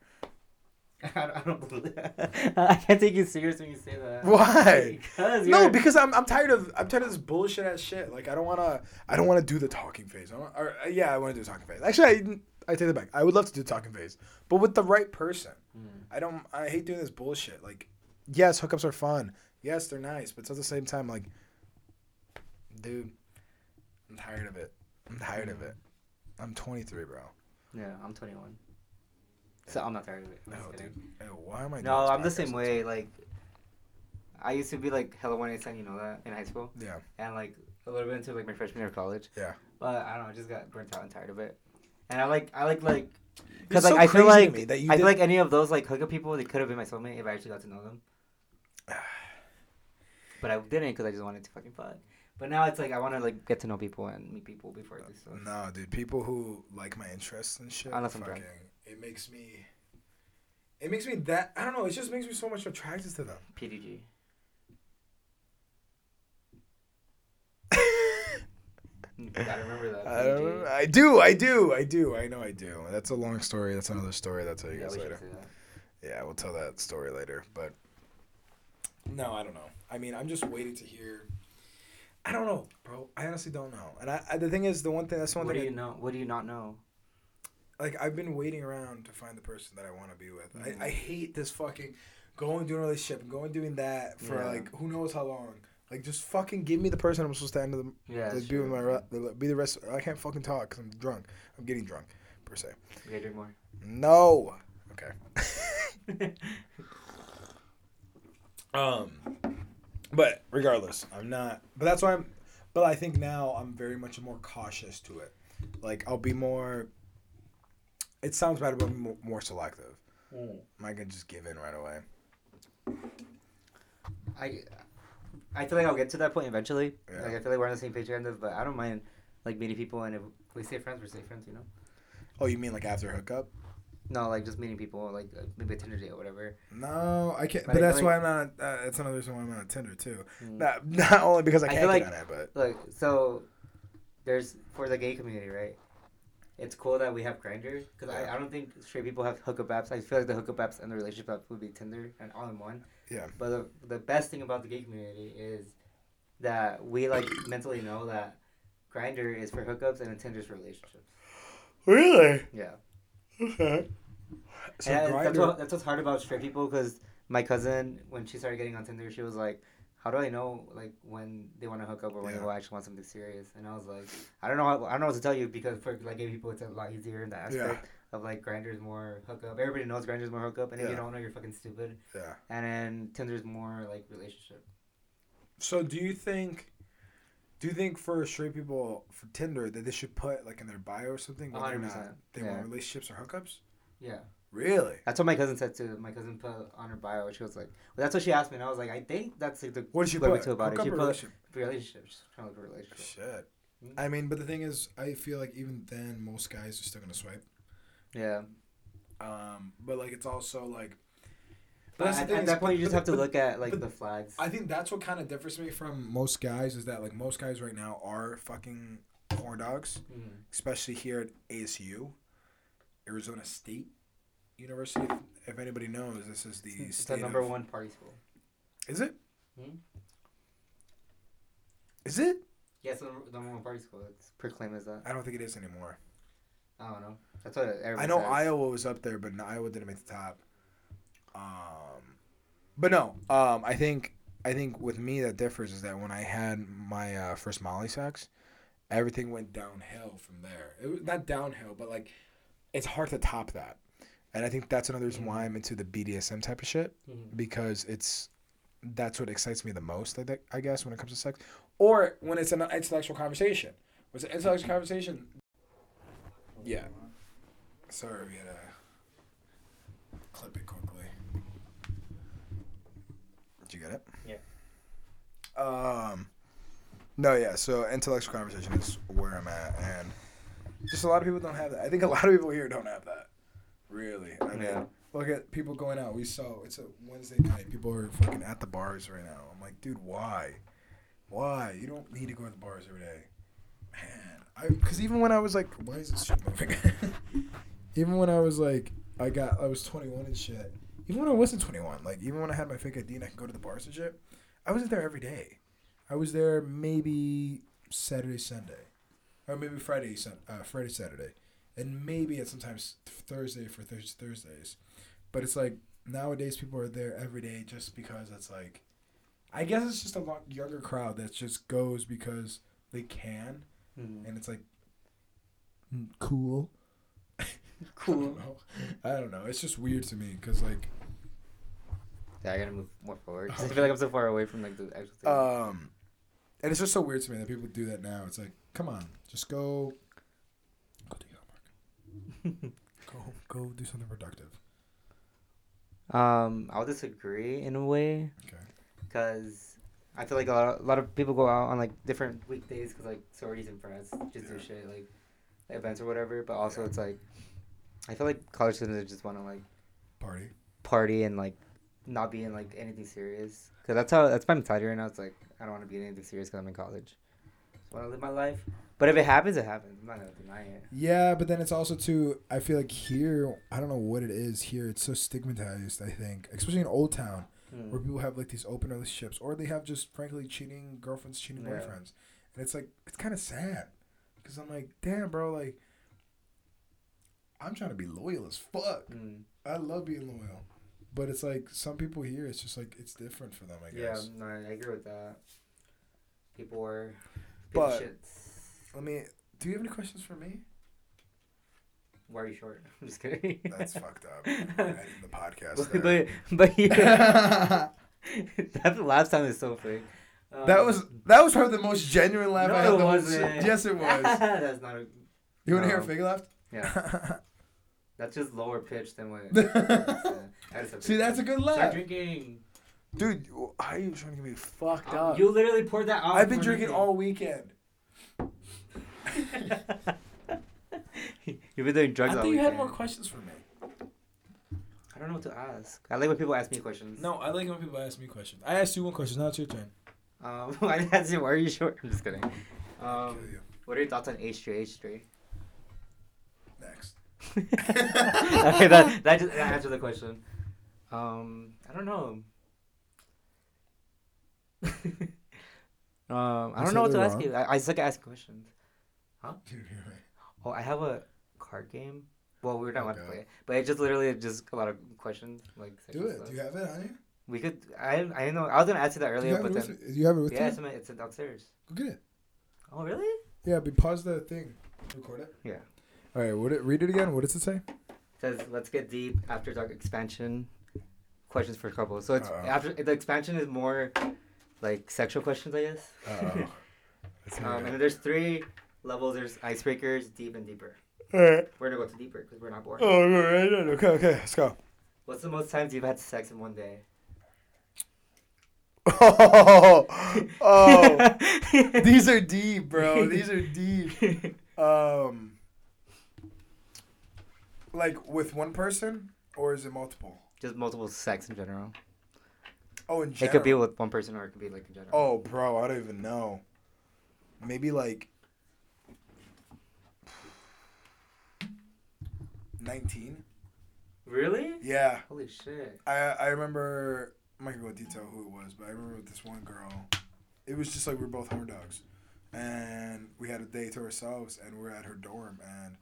I *laughs* don't, I don't believe that. *laughs* I can't take you serious when you say that. Why? Because No, because I'm, I'm tired of I'm tired of this bullshit ass shit. Like I don't wanna I don't wanna do the talking phase. I want, or uh, yeah, I want to do the talking phase. Actually, I, I take it back. I would love to do the talking phase, but with the right person. Mm. I don't. I hate doing this bullshit. Like, yes, hookups are fun. Yes, they're nice, but at the same time, like, dude, I'm tired of it. I'm tired of it. I'm 23, bro. Yeah, I'm 21. So I'm not tired of it. I'm No, dude. kidding. Ew, why am I? No, I'm the same way. time? Like, I used to be like hella one night stand, you know that, in high school, Yeah. and like a little bit into like my freshman year of college. Yeah. But I don't know, I just got burnt out and tired of it. And I like, I like like, because like so I feel like me that you I did- feel like any of those like hookup people, they could have been my soulmate if I actually got to know them. *sighs* But I didn't because I just wanted to fucking fuck. But now it's like I want to like get to know people and meet people before I do stuff. No, dude. People who like my interests and shit. Unless I'm fucking, drunk. It makes me. It makes me that I don't know. It just makes me so much attracted to them. PDG. *laughs* You gotta remember that. I don't. I do. I do. I do. I know. I do. That's a long story. That's another story. I'll tell you Yeah, guys later. Yeah, we'll tell that story later. But no, I don't know. I mean, I'm just waiting to hear. I don't know, bro. I honestly don't know. And I, I the thing is, the one thing that's one What do thing. you know? What do you not know? Like I've been waiting around to find the person that I want to be with. Mhm. I, I hate this fucking going doing a relationship and going doing that for Yeah. like who knows how long. Like just fucking give me the person I'm supposed to end the Yeah. like, be with my re- be the rest. I can't fucking talk because I'm drunk. I'm getting drunk, per se. Drink more. No. Okay. *laughs* Um, but regardless, I'm not. But that's why I'm. But I think now I'm very much more cautious to it. Like I'll be more. It sounds better, but more, more selective. I'm not gonna just give in right away. I I feel like I'll get to that point eventually. Yeah. Like I feel like we're on the same page kind of, but I don't mind like meeting people and if we stay friends, we stay friends, you know. Oh, you mean like after hookup? No, like just meeting people, like uh, maybe a Tinder date or whatever. No, I can't. But But, that's feel why I'm not. Uh, that's another reason why I'm not on Tinder too. Mm. Not *laughs* not only because I I can't feel get like- on it, but Look, so there's for the gay community, right? It's cool that we have Grindr because Yeah. I, I don't think straight people have hookup apps. I feel like the hookup apps and the relationship app would be Tinder and all in one. Yeah. But the, the best thing about the gay community is that we like *clears throat* mentally know that Grindr is for hookups and Tinder's for relationships. really. Yeah. Okay. So and that's, what, that's what's hard about straight people because my cousin, when she started getting on Tinder, she was like, "How do I know like when they want to hook up or when Yeah. Oh, they actually want something serious?" And I was like, "I don't know. How, I don't know what to tell you because for like gay people, it's a lot easier in that aspect of like Grindr's more hookup. Everybody knows Grindr's more hookup, and if you don't know, you're fucking stupid. yeah. And then Tinder's more like relationship. So do you think do you think for straight people for Tinder that they should put like in their bio or something whether or not 100%, they yeah. want relationships or hookups? Yeah, Really? that's what my cousin said too. My cousin put on her bio. She was like, well, "That's what she asked me," and I was like, "I think that's like the What did she put? talk about it. Hookup She put relationship? relationships, trying to look a relationship." Shit. Mm. I mean, but the thing is, I feel like even then, most guys are still gonna swipe. Yeah. Um, but like it's also like. But at, at is- that point, but- you just but- have to but look at like the flags. I think that's what kind of differs me from most guys is that like most guys right now are fucking horn dogs, Mm. especially here at ASU, Arizona State University. If, anybody knows, this is the *laughs* It's state the number of- one party school. Is it? Hmm? Is it? Yeah, the number- one party school. It's proclaimed as that. I don't think it is anymore. I don't know. That's what everybody I know says. Iowa was up there, but no, Iowa didn't make the top. Um, but no, um, I think I think with me that differs is that when I had my uh, first Molly sex, everything went downhill from there. It was not downhill, but like it's hard to top that. And I think that's another reason why I'm into the BDSM type of shit Mhm. because it's that's what excites me the most. I, think, I guess when it comes to sex, or when it's an intellectual conversation. It's an intellectual conversation. Yeah. Sorry, we had to clip it quickly. Did you get it? Yeah. Um. No, yeah. So intellectual conversation is where I'm at, and just a lot of people don't have that. I think a lot of people here don't have that. Really, I mean, Yeah. look at people going out. We saw it's a Wednesday night. People are fucking at the bars right now. I'm like, dude, why? Why? You don't need to go to the bars every day, man. I because even when I was like, why is this shit moving? *laughs* even when I was like, I got, I was 21 and shit. Even when I wasn't 21, like even when I had my fake ID and I could go to the bars and shit, I wasn't there every day. I was there maybe Saturday, Sunday, or maybe Friday, Sun, uh, Friday, Saturday, and maybe at sometimes Thursday for Thurs Thursdays. But it's like nowadays people are there every day just because it's like, I guess it's just a lot younger crowd that just goes because they can, Mhm. and it's like mm, *laughs* cool. I Cool. don't know. I don't know. It's just weird to me because like Yeah, I gotta move more forward. 'cause I feel *laughs* like I'm so far away from like the actual thing. Um, and it's just so weird to me that people do that now. It's like, come on, just go, go do your homework. Go, go do something productive. um, I'll disagree in a way Okay. because I feel like a lot, of, a lot of people go out on like different weekdays because like sororities and frats just do shit like events or whatever. But also Yeah. it's like I feel like college students just want to like Party. party and like not be in like anything serious. Cause that's how that's my mentality right now. It's like I don't want to be in anything serious because I'm in college. Just want to live my life. But if it happens, it happens. I'm not gonna deny it. Yeah, but then it's also too. I feel like here, I don't know what it is here. It's so stigmatized. I think, especially in Old Town, Hmm. where people have like these open relationships, or they have just frankly cheating girlfriends, cheating Yeah. boyfriends, and it's like it's kind of sad, because I'm like, damn, bro, like, I'm trying to be loyal as fuck. Mm. I love being loyal, but it's like some people here, it's just like it's different for them. I guess. Yeah, no, I agree with that. People are But- shits. Let me. Do you have any questions for me? Why are you short? *laughs* I'm just kidding. That's fucked up. *laughs* Ending the podcast. but, but but yeah, *laughs* that last time is so fake. Um, that was that was probably the most genuine laugh no, I had. it the wasn't. shit. Yes, it was. That's not. A, You want to hear a No. fake laugh? yeah, that's just lower pitch than what. I just have See, to- that's a good laugh. Start laugh, drinking. dude. How are you trying to get me fucked Um, up? you literally poured that out. I've been drinking all weekend. *laughs* You've been doing drugs I all thought you had weekend. more questions for me. I don't know what to ask. I like when people ask me questions. No, I like when people ask me questions. I asked you one question. Now it's your turn. Um, *laughs* I didn't you. Why are you short? I'm just kidding. Um, kill you. what are your thoughts on H3? H3? Next. *laughs* okay, that that just that answered the question. Um, I don't know. um, I don't know what to they're ask you. I, I suck at asking questions. Dude. *laughs* Oh, I have a card game. Well, we are not allowed to play it, but it just literally just a lot of questions like. Do it. stuff. Do you have it on you? We could. I I know. I was gonna ask you that earlier, you have but it then with you? You have it with yeah, you? it's, in it's downstairs. Go get it. Oh really? Yeah, but pause the thing. Record it. Yeah. All right. What it? Read it again. What does it say? says let's get deep after dark expansion questions for couples so it's Uh-oh. after the expansion is more like sexual questions i guess. *laughs* Um, and there's three levels there's icebreakers deep and deeper All right. we're gonna go to deeper because we're not bored Oh, all right. Okay. Okay. Let's go. what's the most times you've had sex in one day *laughs* Oh, oh, *laughs* these are deep, bro. These are deep. *laughs* Um, like with one person, or is it multiple? just multiple sex in general Oh, in general. it could be with one person or it could be like in general Oh, bro, I don't even know. Maybe like nineteen. really Yeah, holy shit I I remember. I'm not gonna go detail who it was, but I remember with this one girl. It was just like we were both horn dogs, and we had a day to ourselves, and we are at her dorm, and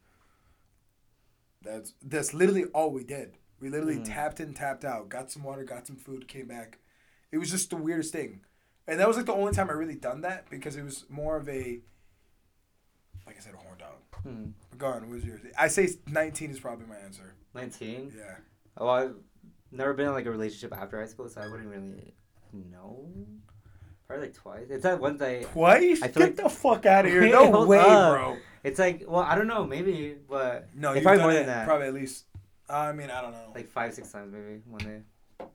that's that's literally all we did. We literally Mm. tapped in, tapped out, got some water, got some food, came back. It was just the weirdest thing, and that was like the only time I really done that because it was more of a. like I said, a horn dog. Hmm. Go on. What was yours? I say 19 is probably my answer. 19. Yeah. Oh, I've never been in like a relationship after high school, so I wouldn't really know. Probably like twice. It's that one day. Twice? I Get like- the fuck out of here. *laughs* No way, up. bro. It's like well, I don't know, maybe, but No, you've probably more than that. Probably at least. I mean, I don't know. like five, six times maybe one day.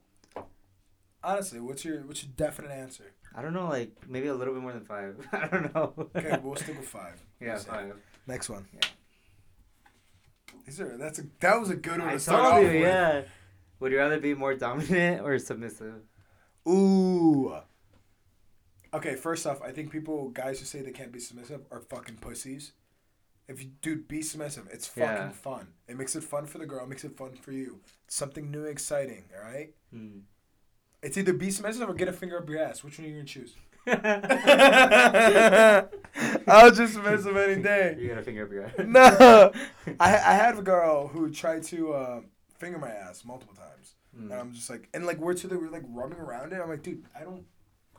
Honestly, what's your what's your definite answer? I don't know, like maybe a little bit more than five. *laughs* I don't know. Okay, we'll stick with five. *laughs* yeah, five. Next one. Yeah. Is there? That's a that was a good one I to start told off you, with. yeah. Would you rather be more dominant or submissive? Ooh. Okay, first off, I think people guys who say they can't be submissive are fucking pussies. If you dude be submissive, it's fucking Yeah. fun. It makes it fun for the girl, it makes it fun for you. Something new, and exciting. All right. Hmm. It's either be submissive or get a finger up your ass. Which one are you gonna choose? *laughs* I'll just submissive any day. *laughs* you got a finger up your ass. No, *laughs* I I had a girl who tried to uh, finger my ass multiple times, Hmm. and I'm just like, and like we're to the we're like rubbing around it. I'm like, dude, I don't,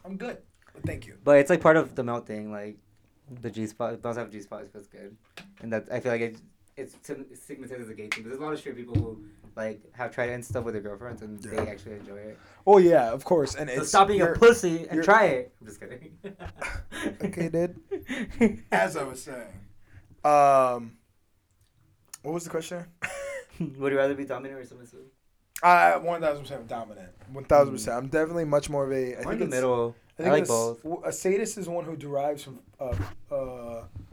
I'm good. But thank you. But it's like part of the melt thing, like the G spot. Bounce have G spot feels good, and that I feel like it, it's stigmatized as a gay thing. But there's a lot of straight people who like have tried it and stuff with their girlfriends, and Yeah. they actually enjoy it. Oh yeah, of course, and So it's stop being a pussy and try it. I'm just kidding. *laughs* Okay, dude. *laughs* As I was saying, um, what was the question? *laughs* Would you rather be dominant or submissive? I one thousand percent dominant. One thousand percent. I'm definitely much more of a. I think in the middle. I, think like it's- both. A sadist is one who derives from uh uh I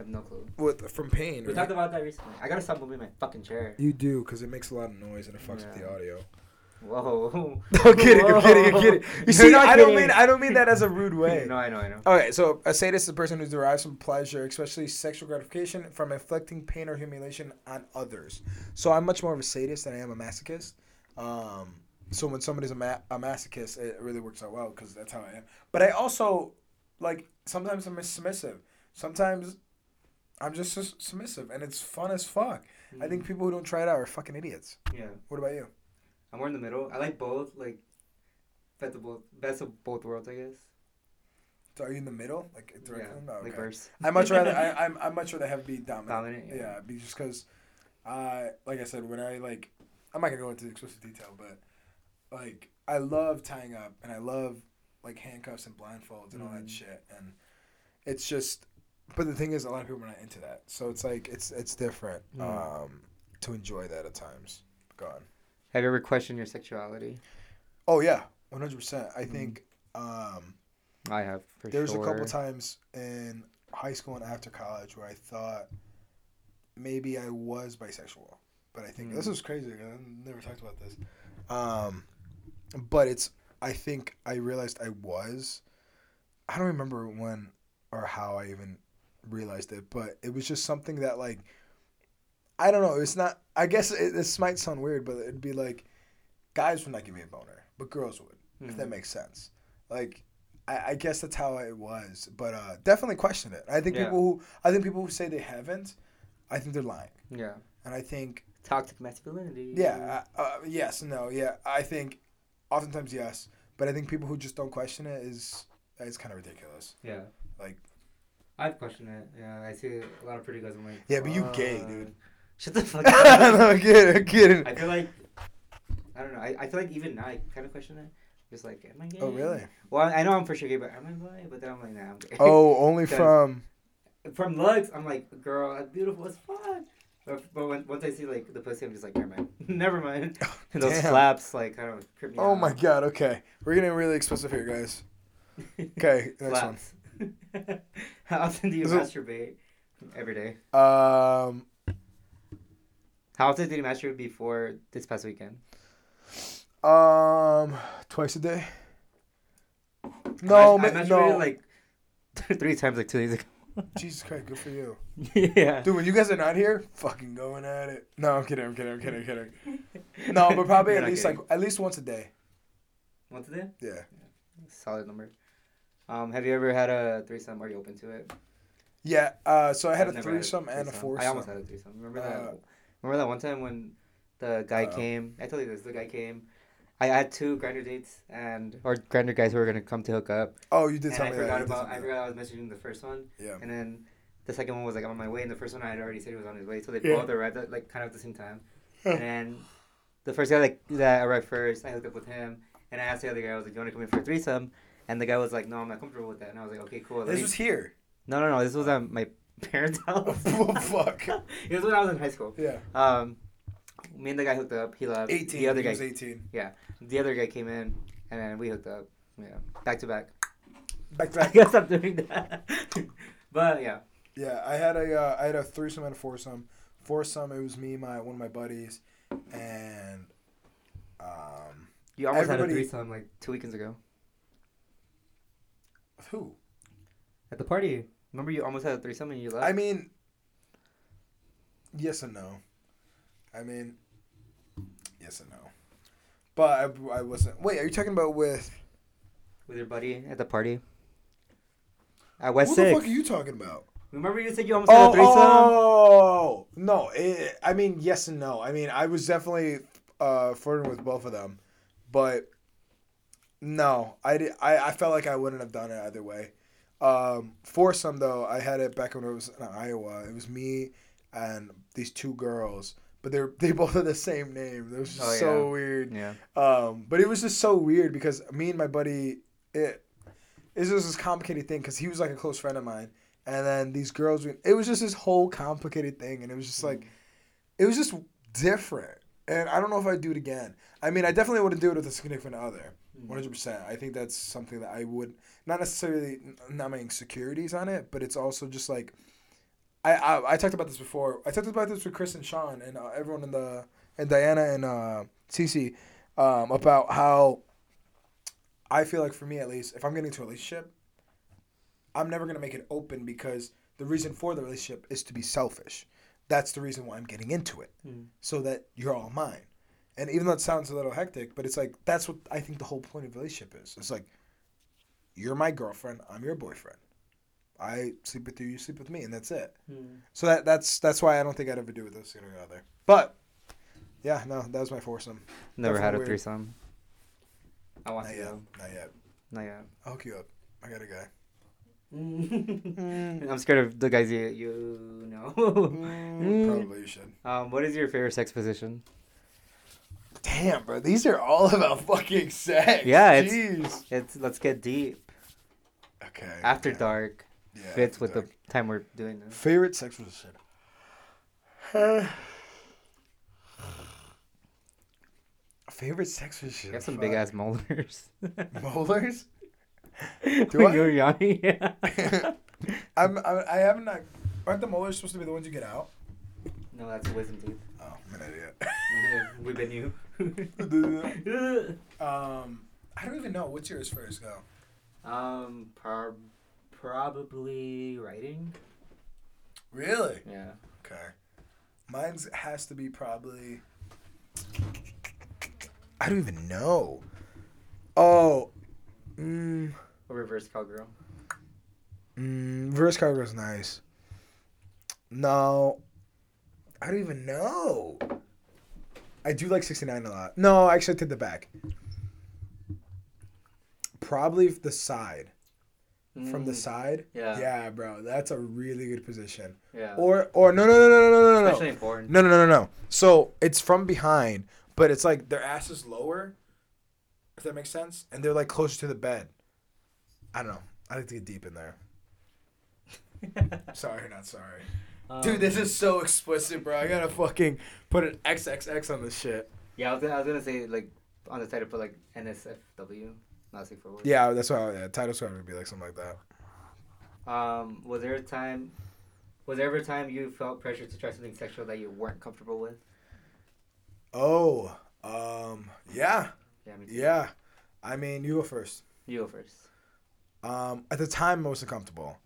have no clue. with from pain. We right? talked about that recently. I gotta stop moving my fucking chair. You do because it makes a lot of noise and it fucks with the audio. Whoa. *laughs* I'm kidding. I'm kidding. I'm kidding. *laughs* You You're see, not I don't mean I don't mean that as a *laughs* rude way. no, I know, I know. Okay, so a sadist is a person who derives some pleasure, especially sexual gratification, from inflicting pain or humiliation on others. So I'm much more of a sadist than I am a masochist. Um, so when somebody's a, ma- a masochist, it really works out well because that's how I am. But I also like sometimes I'm submissive. Sometimes I'm just sus- submissive, and it's fun as fuck. I think people who don't try it out are fucking idiots. Yeah. What about you? I'm more in the middle. I like both, like best of both, best of both worlds, I guess. So are you in the middle, like Yeah, directly? Like okay. verse. I much rather I *laughs* I'm I much rather have be dominant. Dominant, Yeah, yeah. be- just because, uh, like I said, when I like, I'm not gonna go into explicit detail, but like I love tying up and I love like handcuffs and blindfolds and all that Mhm. shit, and it's just. But the thing is, a lot of people are not into that, so it's like it's it's different Mm. um, to enjoy that at times. Go on. Have you ever questioned your sexuality? Oh yeah, one hundred percent. I Mhm. think. Um, I have for There was sure. a couple times in high school and after college where I thought maybe I was bisexual, but I think this Mm. was crazy. I never talked about this. Um, but it's I think I realized I was. I don't remember when or how I even realized it, but it was just something that like I don't know. It's not. I guess it, this might sound weird, but it'd be like guys would not give me a boner, but girls would if that Mhm. makes sense. Like, I, I guess that's how it was, but uh, definitely question it. I think Yeah. people who I think people who say they haven't, I think they're lying, Yeah. and I think Toxic masculinity. yeah, uh, uh, yes, no, yeah, I think oftentimes yes, but I think people who just don't question it is it's kind of ridiculous. Yeah. Like, I've questioned it. Yeah, I see a lot of pretty guys. I'm like, Yeah, but you gay, uh, dude. Shut the fuck *laughs* no, up. I'm kidding, I'm kidding. I feel like I don't know. I, I feel like even now I kind of question it. Just like, am I gay? Oh really? Well, I know I'm for sure gay, but am I bi? But then I'm like, nah, I'm gay. Oh, only *laughs* from From looks, I'm like, girl, that's beautiful as fuck. But, but when, once I see like the pussy, I'm just like, never mind, *laughs* never mind. Oh, and those Damn. flaps like kind of trip me Oh out. my god. Okay, we're getting really explicit here, guys. Okay, next one. *laughs* How often do you masturbate? Every day. Um, How often did you masturbate before this past weekend? um, twice a day. No, I, ma- I no. like *laughs* three times like two days ago. *laughs* Jesus Christ, good for you, yeah. dude. When you guys are not here, fucking going at it. No, I'm kidding. I'm kidding. I'm kidding. I'm kidding. No, but probably You're at least kidding. like at least once a day. Once a day? Yeah. Solid number. Um, have you ever had a threesome? Are you open to it? Yeah. Uh, so I had a threesome and a threesome. foursome. I almost had a threesome. Remember that? Uh, Remember that one time when the guy Uh-oh. came? I told you this. The guy came. I had two Grindr dates and or Grindr guys who were gonna come to hook up. Oh, you did and tell I me forgot that. About. I forgot I was messaging the first one, Yeah. and then the second one was like on my way, and the first one I had already said he was on his way. So they Yeah. both arrived at like kind of at the same time. *laughs* and then the first guy like that arrived first, I hooked up with him, and I asked the other guy, I was like, "Do you want to come in for a threesome?" And the guy was like, "No, I'm not comfortable with that." And I was like, "Okay, cool." This me-" was here. No, no, no. This was at my parents' *laughs* house. oh, fuck. *laughs* it was when I was in high school. Yeah. Um, me and the guy hooked up. He left. 18. The other he guy, was 18. Yeah. the other guy came in, and then we hooked up. Yeah, back to back. Back to *laughs* back. I guess I'm doing that. but yeah, Yeah, I had a uh, I had a threesome and a foursome. Foursome, it was me, my one of my buddies, and um, you almost had a threesome like two weekends ago who? at the party. Remember, you almost had a threesome and you left. I mean, yes and no. I mean, yes and no. But I, I wasn't. Wait, are you talking about with? with your buddy at the party. At What West the Six. fuck are you talking about? Remember you said you almost had a Oh, threesome? oh, no. It, I mean, yes and no. I mean, I was definitely uh, flirting with both of them, but no, I, di- I I felt like I wouldn't have done it either way. Um, foursome though, I had it back when it was in Iowa. It was me and these two girls, but they're they *laughs* both had the same name. It was just Oh, so yeah. weird. Yeah. Um, but it was just so weird because me and my buddy, it, it was just this complicated thing because he was like a close friend of mine, and then these girls, it was just this whole complicated thing, and it was just like, it was just different, and I don't know if I'd do it again. I mean, I definitely wouldn't do it with a significant other, one hundred percent. I think that's something that I would not necessarily not making securities on it, but it's also just like. I, I, I talked about this before. I talked about this with Chris and Sean and uh, everyone in the and Diana and uh, Cece um, about how I feel like for me at least, if I'm getting into a relationship, I'm never gonna make it open because the reason for the relationship is to be selfish. That's the reason why I'm getting into it, Mm. so that you're all mine. And even though it sounds a little hectic, but it's like that's what I think the whole point of relationship is. It's like you're my girlfriend, I'm your boyfriend. I sleep with you, you sleep with me, and that's it. So that that's that's why I don't think I'd ever do it with this or other. But yeah, no, that was my foursome. Never had a weird. threesome. I want Not to yet. go. Not yet. Not yet. I'll hook you up. I got a guy. *laughs* I'm scared of the guys you you know. *laughs* Probably you should. um, what is your favorite sex position? Damn, bro, these are all about *laughs* fucking sex. Yeah, it's- Jeez. It's let's get deep. Okay. After okay. dark Yeah, fits after with dark. the time we're doing this. favorite sex position. *sighs* Uh, favorite sex position. Have some big ass molars. *laughs* molars. *laughs* Do I? You're yawning. Yeah. I'm, I'm I haven't. Like, aren't the molars supposed to be the ones you get out? no, that's a wisdom teeth. Oh, I'm an idiot. We've been you. *laughs* um, I don't even know. What's yours first? Go. um, prob- probably writing. Really? Yeah. Okay. Mine's has to be probably. I don't even know. Oh. Mm, A reverse cowgirl. mm, reverse cowgirl's nice. No. I don't even know. I do like 69 a lot. No, I actually, take the back. Probably the side. From the Mm, side. Yeah. Yeah, bro. That's a really good position. Yeah. Or, or no, no, no, no, no, no, no, no. Especially in porn. No, no, no, no, no. So it's from behind, but it's like their ass is lower. If that makes sense, and they're like closer to the bed. I don't know. I like to get deep in there. *laughs* Sorry, not sorry. Um, Dude, this is so explicit, bro. I gotta fucking put an XXX on this shit. Yeah, I was, gonna- I was gonna say like on the title put like NSFW, not safe for work. Yeah, that's why. Yeah, title's gonna be like something like that. Um, was there a time? Was there ever a time you felt pressure to try something sexual that you weren't comfortable with? Oh, um, yeah, Yeah, me too. yeah. I mean, you go first. You go first. Um, at the time, most wasn't comfortable,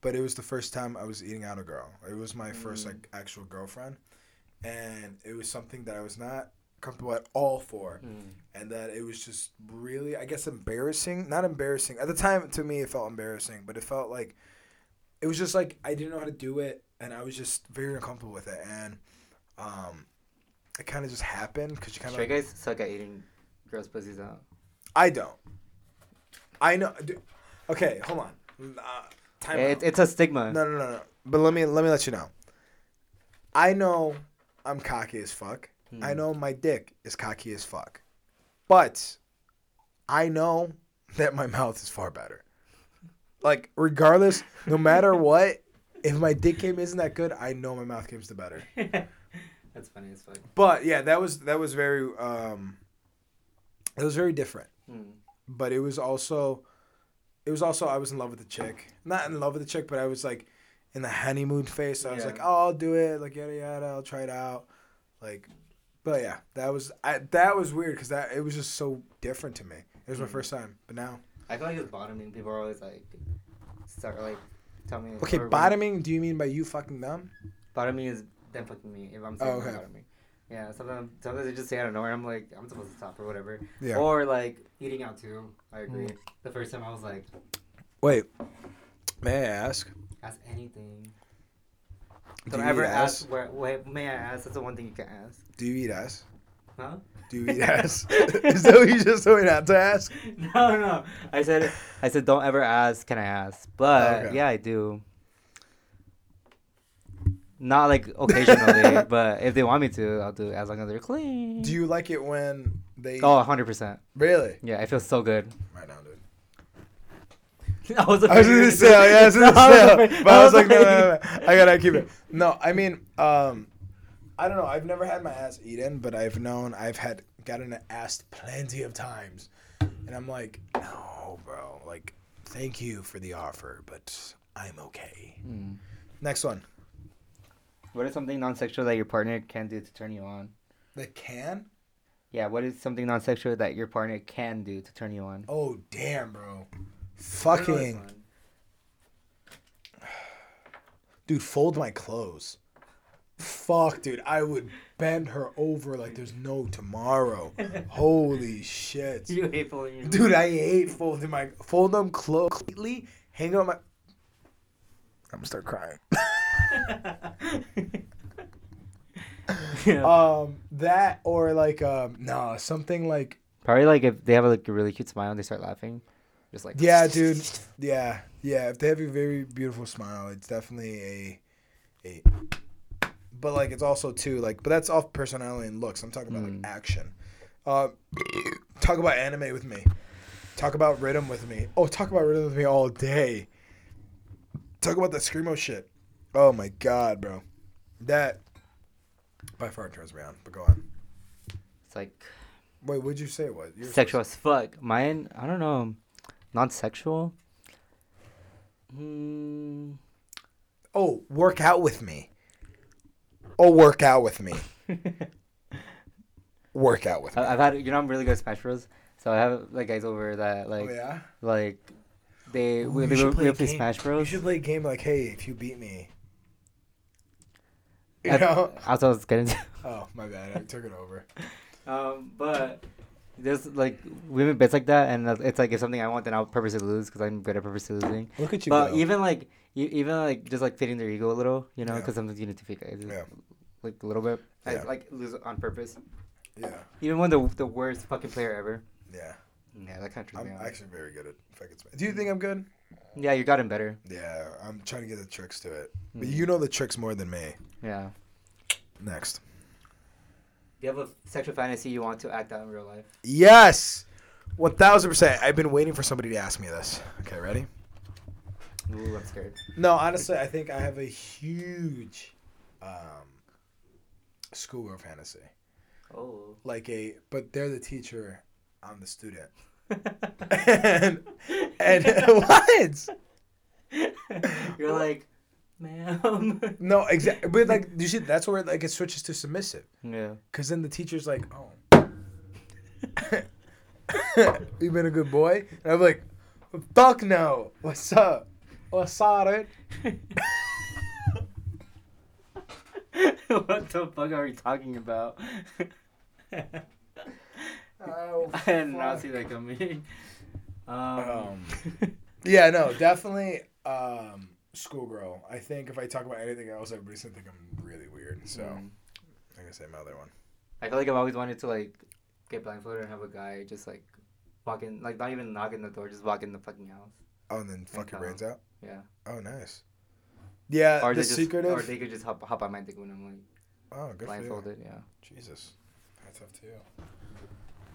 but it was the first time I was eating out a girl. It was my first Mm. like actual girlfriend, and it was something that I was not comfortable at all for, Mm. and that it was just really, I guess, embarrassing. Not embarrassing at the time. To me, it felt embarrassing, but it felt like it was just like I didn't know how to do it, and I was just very uncomfortable with it, and um, it kind of just happened because you kind Straight of. guys suck at eating girls' pussies out. I don't. I know. Okay, hold on. Uh, time It, out. it's a stigma. No, no, no, no. but let me let me let you know. I know I'm cocky as fuck. Hmm. I know my dick is cocky as fuck. But I know *laughs* that my mouth is far better. Like regardless, no matter *laughs* what, if my dick game isn't that good, I know my mouth game's the better. *laughs* That's funny as fuck. But yeah, that was that was very um it was very different. Hmm. But it was also it was also I was in love with the chick. Not in love with the chick, but I was like in the honeymoon phase. So I was Yeah. like, "Oh, I'll do it." Like yada yada, I'll try it out. Like but yeah, that was I, that was weird cuz that it was just so different to me. It was my Mhm. first time. But now I feel like it's bottoming. People are always like, start like, tell me. Okay, or when- bottoming, do you mean by you fucking them? Bottoming is them fucking me. If I'm saying Oh, okay. bottoming. Yeah, sometimes sometimes they just say out of nowhere. I'm like, I'm supposed to stop or whatever. Yeah. Or like eating out too. I agree. Mm. The first time I was like, Wait. May I ask? ask anything. Do Don't you ever eat ass? ask. Where, wait, may I ask? That's the one thing you can ask. Do you eat ass? Huh? Do you eat *laughs* ass? *laughs* Is that what you just told me not to ask? *laughs* no, no. I said, I said, don't ever ask. Can I ask? But Okay. yeah, I do. Not like occasionally, *laughs* but if they want me to, I'll do it as long as they're clean. Do you like it when they Oh, 100%. Really? Yeah, it feels so good. Right now, dude. *laughs* I was, I was afraid you were gonna say, yeah, I was gonna No, *laughs* I was say, but I was like, no, no, no, no, I gotta keep it. No, I mean, um, I don't know. I've never had my ass eaten, but I've known I've had gotten asked plenty of times, and I'm like, no, bro. Like, thank you for the offer, but I'm okay. Hmm. Next one. What is something non-sexual that your partner can do to turn you on? The can? Yeah, what is something non-sexual that your partner can do to turn you on? Oh damn, bro. I don't know this Fucking *sighs* dude, fold my clothes. Fuck, dude, I would bend her over like there's no tomorrow. *laughs* Holy shit, You hate pulling your dude, I hate folding my fold them clothes completely. Hang on my. I'm gonna start crying. *laughs* yeah. Um, that or like um, no, something like Probably like if they have like a really cute smile and they start laughing, just like yeah, dude, yeah, yeah. If they have a very beautiful smile, it's definitely a, a. But like, it's also too like, but that's off personality and looks. I'm talking about Mm. like action. Uh, talk about anime with me. Talk about riddim with me. Oh, talk about riddim with me all day. Talk about the screamo shit. Oh my god, bro, that by far turns me on. But go on. It's like Wait, what'd you say it was? Sexual as fuck. Mine, I don't know, non-sexual. Hmm. Oh, work out with me. Oh, work out with me. *laughs* Work out with me. I've had you know I'm really good at Smash Bros. So I have like guys over that like oh yeah. like they Ooh, we, they should will play we play. Smash You should play a game like, hey, if you beat me. You I- know? That's what I was getting to. *laughs* Oh my bad, I took it over. Um, but there's like women bits like that, and it's like if something I want, then I'll purposely lose because I'm good at purposely losing. Look at you But go. even like e- even like just like fitting their ego a little, you know, Yeah. because sometimes you need to fit it, Yeah. like a little bit. I Yeah. like lose on purpose, yeah, even when the the worst fucking player ever. yeah. Yeah, that kind of I'm me actually very good at fucking. Smash. Do you think I'm good? Yeah, you got him better. Yeah, I'm trying to get the tricks to it. But Mm. you know the tricks more than me. Yeah. Next. Do you have a sexual fantasy you want to act out in real life? Yes, one thousand percent. I've been waiting for somebody to ask me this. Okay, ready? Ooh, I'm scared. No, honestly, I think I have a huge um, schoolgirl fantasy. Oh. Like a, but they're the teacher, I'm the student. And and *laughs* what? You're like, ma'am. No, exactly. But like, you see, that's where like it switches to submissive, yeah. because then the teacher's like, oh, *laughs* you've been a good boy, and I'm like, fuck no, what's up, what's up, dude? *laughs* what the fuck are we talking about? Oh, I did not see that coming. *laughs* Um, Um, *laughs* Yeah, no, definitely um, schoolgirl. I think if I talk about anything else, everybody's gonna think I'm really weird. So mm. I'm gonna say my other one. I feel like I've always wanted to like get blindfolded and have a guy just like walk in, like not even knock in the door, just walk in the fucking house. Oh, and then fuck your Okay. brains out. Yeah. Oh, nice. Yeah, or the they just, secretive. or they could just hop hop on my dick when I'm like oh, good blindfolded. Yeah. for you. Jesus, that's up to you.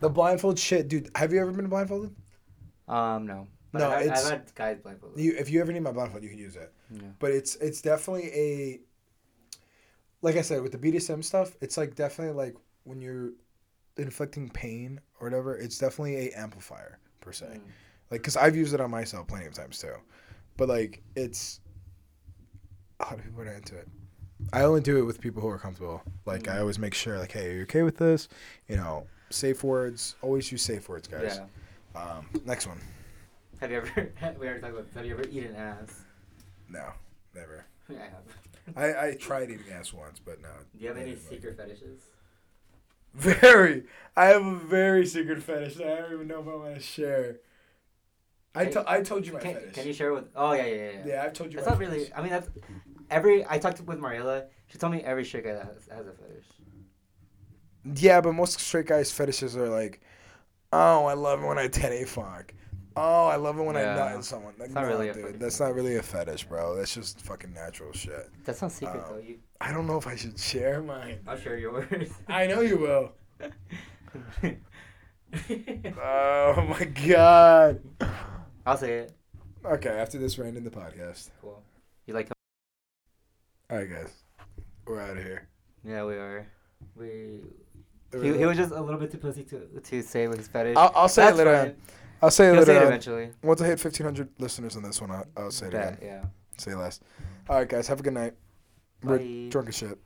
The blindfold shit, dude. Have you ever been blindfolded? Um, no. But No, I've, had- it's- I've had guys blindfolded. You, if you ever need my blindfold, you can use it. yeah. But it's it's definitely a. Like I said, with the BDSM stuff, it's like definitely like when you're inflicting pain or whatever. It's definitely a amplifier per se. Mm. Like, cause I've used it on myself plenty of times too, but like it's. How do people get into it? I only do it with people who are comfortable. Like I Mm. always make sure, like, hey, are you okay with this? You know, safe words. Always use safe words, guys. Yeah. Um, next one. Have you ever? *laughs* we already talked about. This. Have you ever eaten ass? No, never. *laughs* I have. I, I tried eating ass once, but no. Do you have any like- secret fetishes? *laughs* Very. I have a very secret fetish that I don't even know if I want to share. I, to, I told you my Can, fetish. can you share with? Oh yeah, yeah, yeah. yeah. Yeah, I've told you. That's my not really. I mean, that's every. I talked with Mariela. She told me every that has, has a fetish. Yeah, but most straight guys' fetishes are like, oh, I love it when I 10A fuck. Oh, I love it when I Yeah. nut in someone. Like, no, really dude, that's not really a fetish, bro. That's just fucking natural shit. That's not secret Um, though. You. I don't know if I should share mine. I'll share yours. *laughs* I know you will. *laughs* Oh my god. I'll say it. Okay, after this, we're ending the podcast. Cool. You like? All right, guys, we're out of here. Yeah, we are. We. He, he was just a little bit too pussy to to say his fetish. I'll, I'll say That's it later. On. I'll say it He'll later. say it eventually. Once I hit 1,500 listeners on this one, I'll, I'll say it Bet, again. yeah. Say less. All right, guys, have a good night. We're Bye. drunk as shit.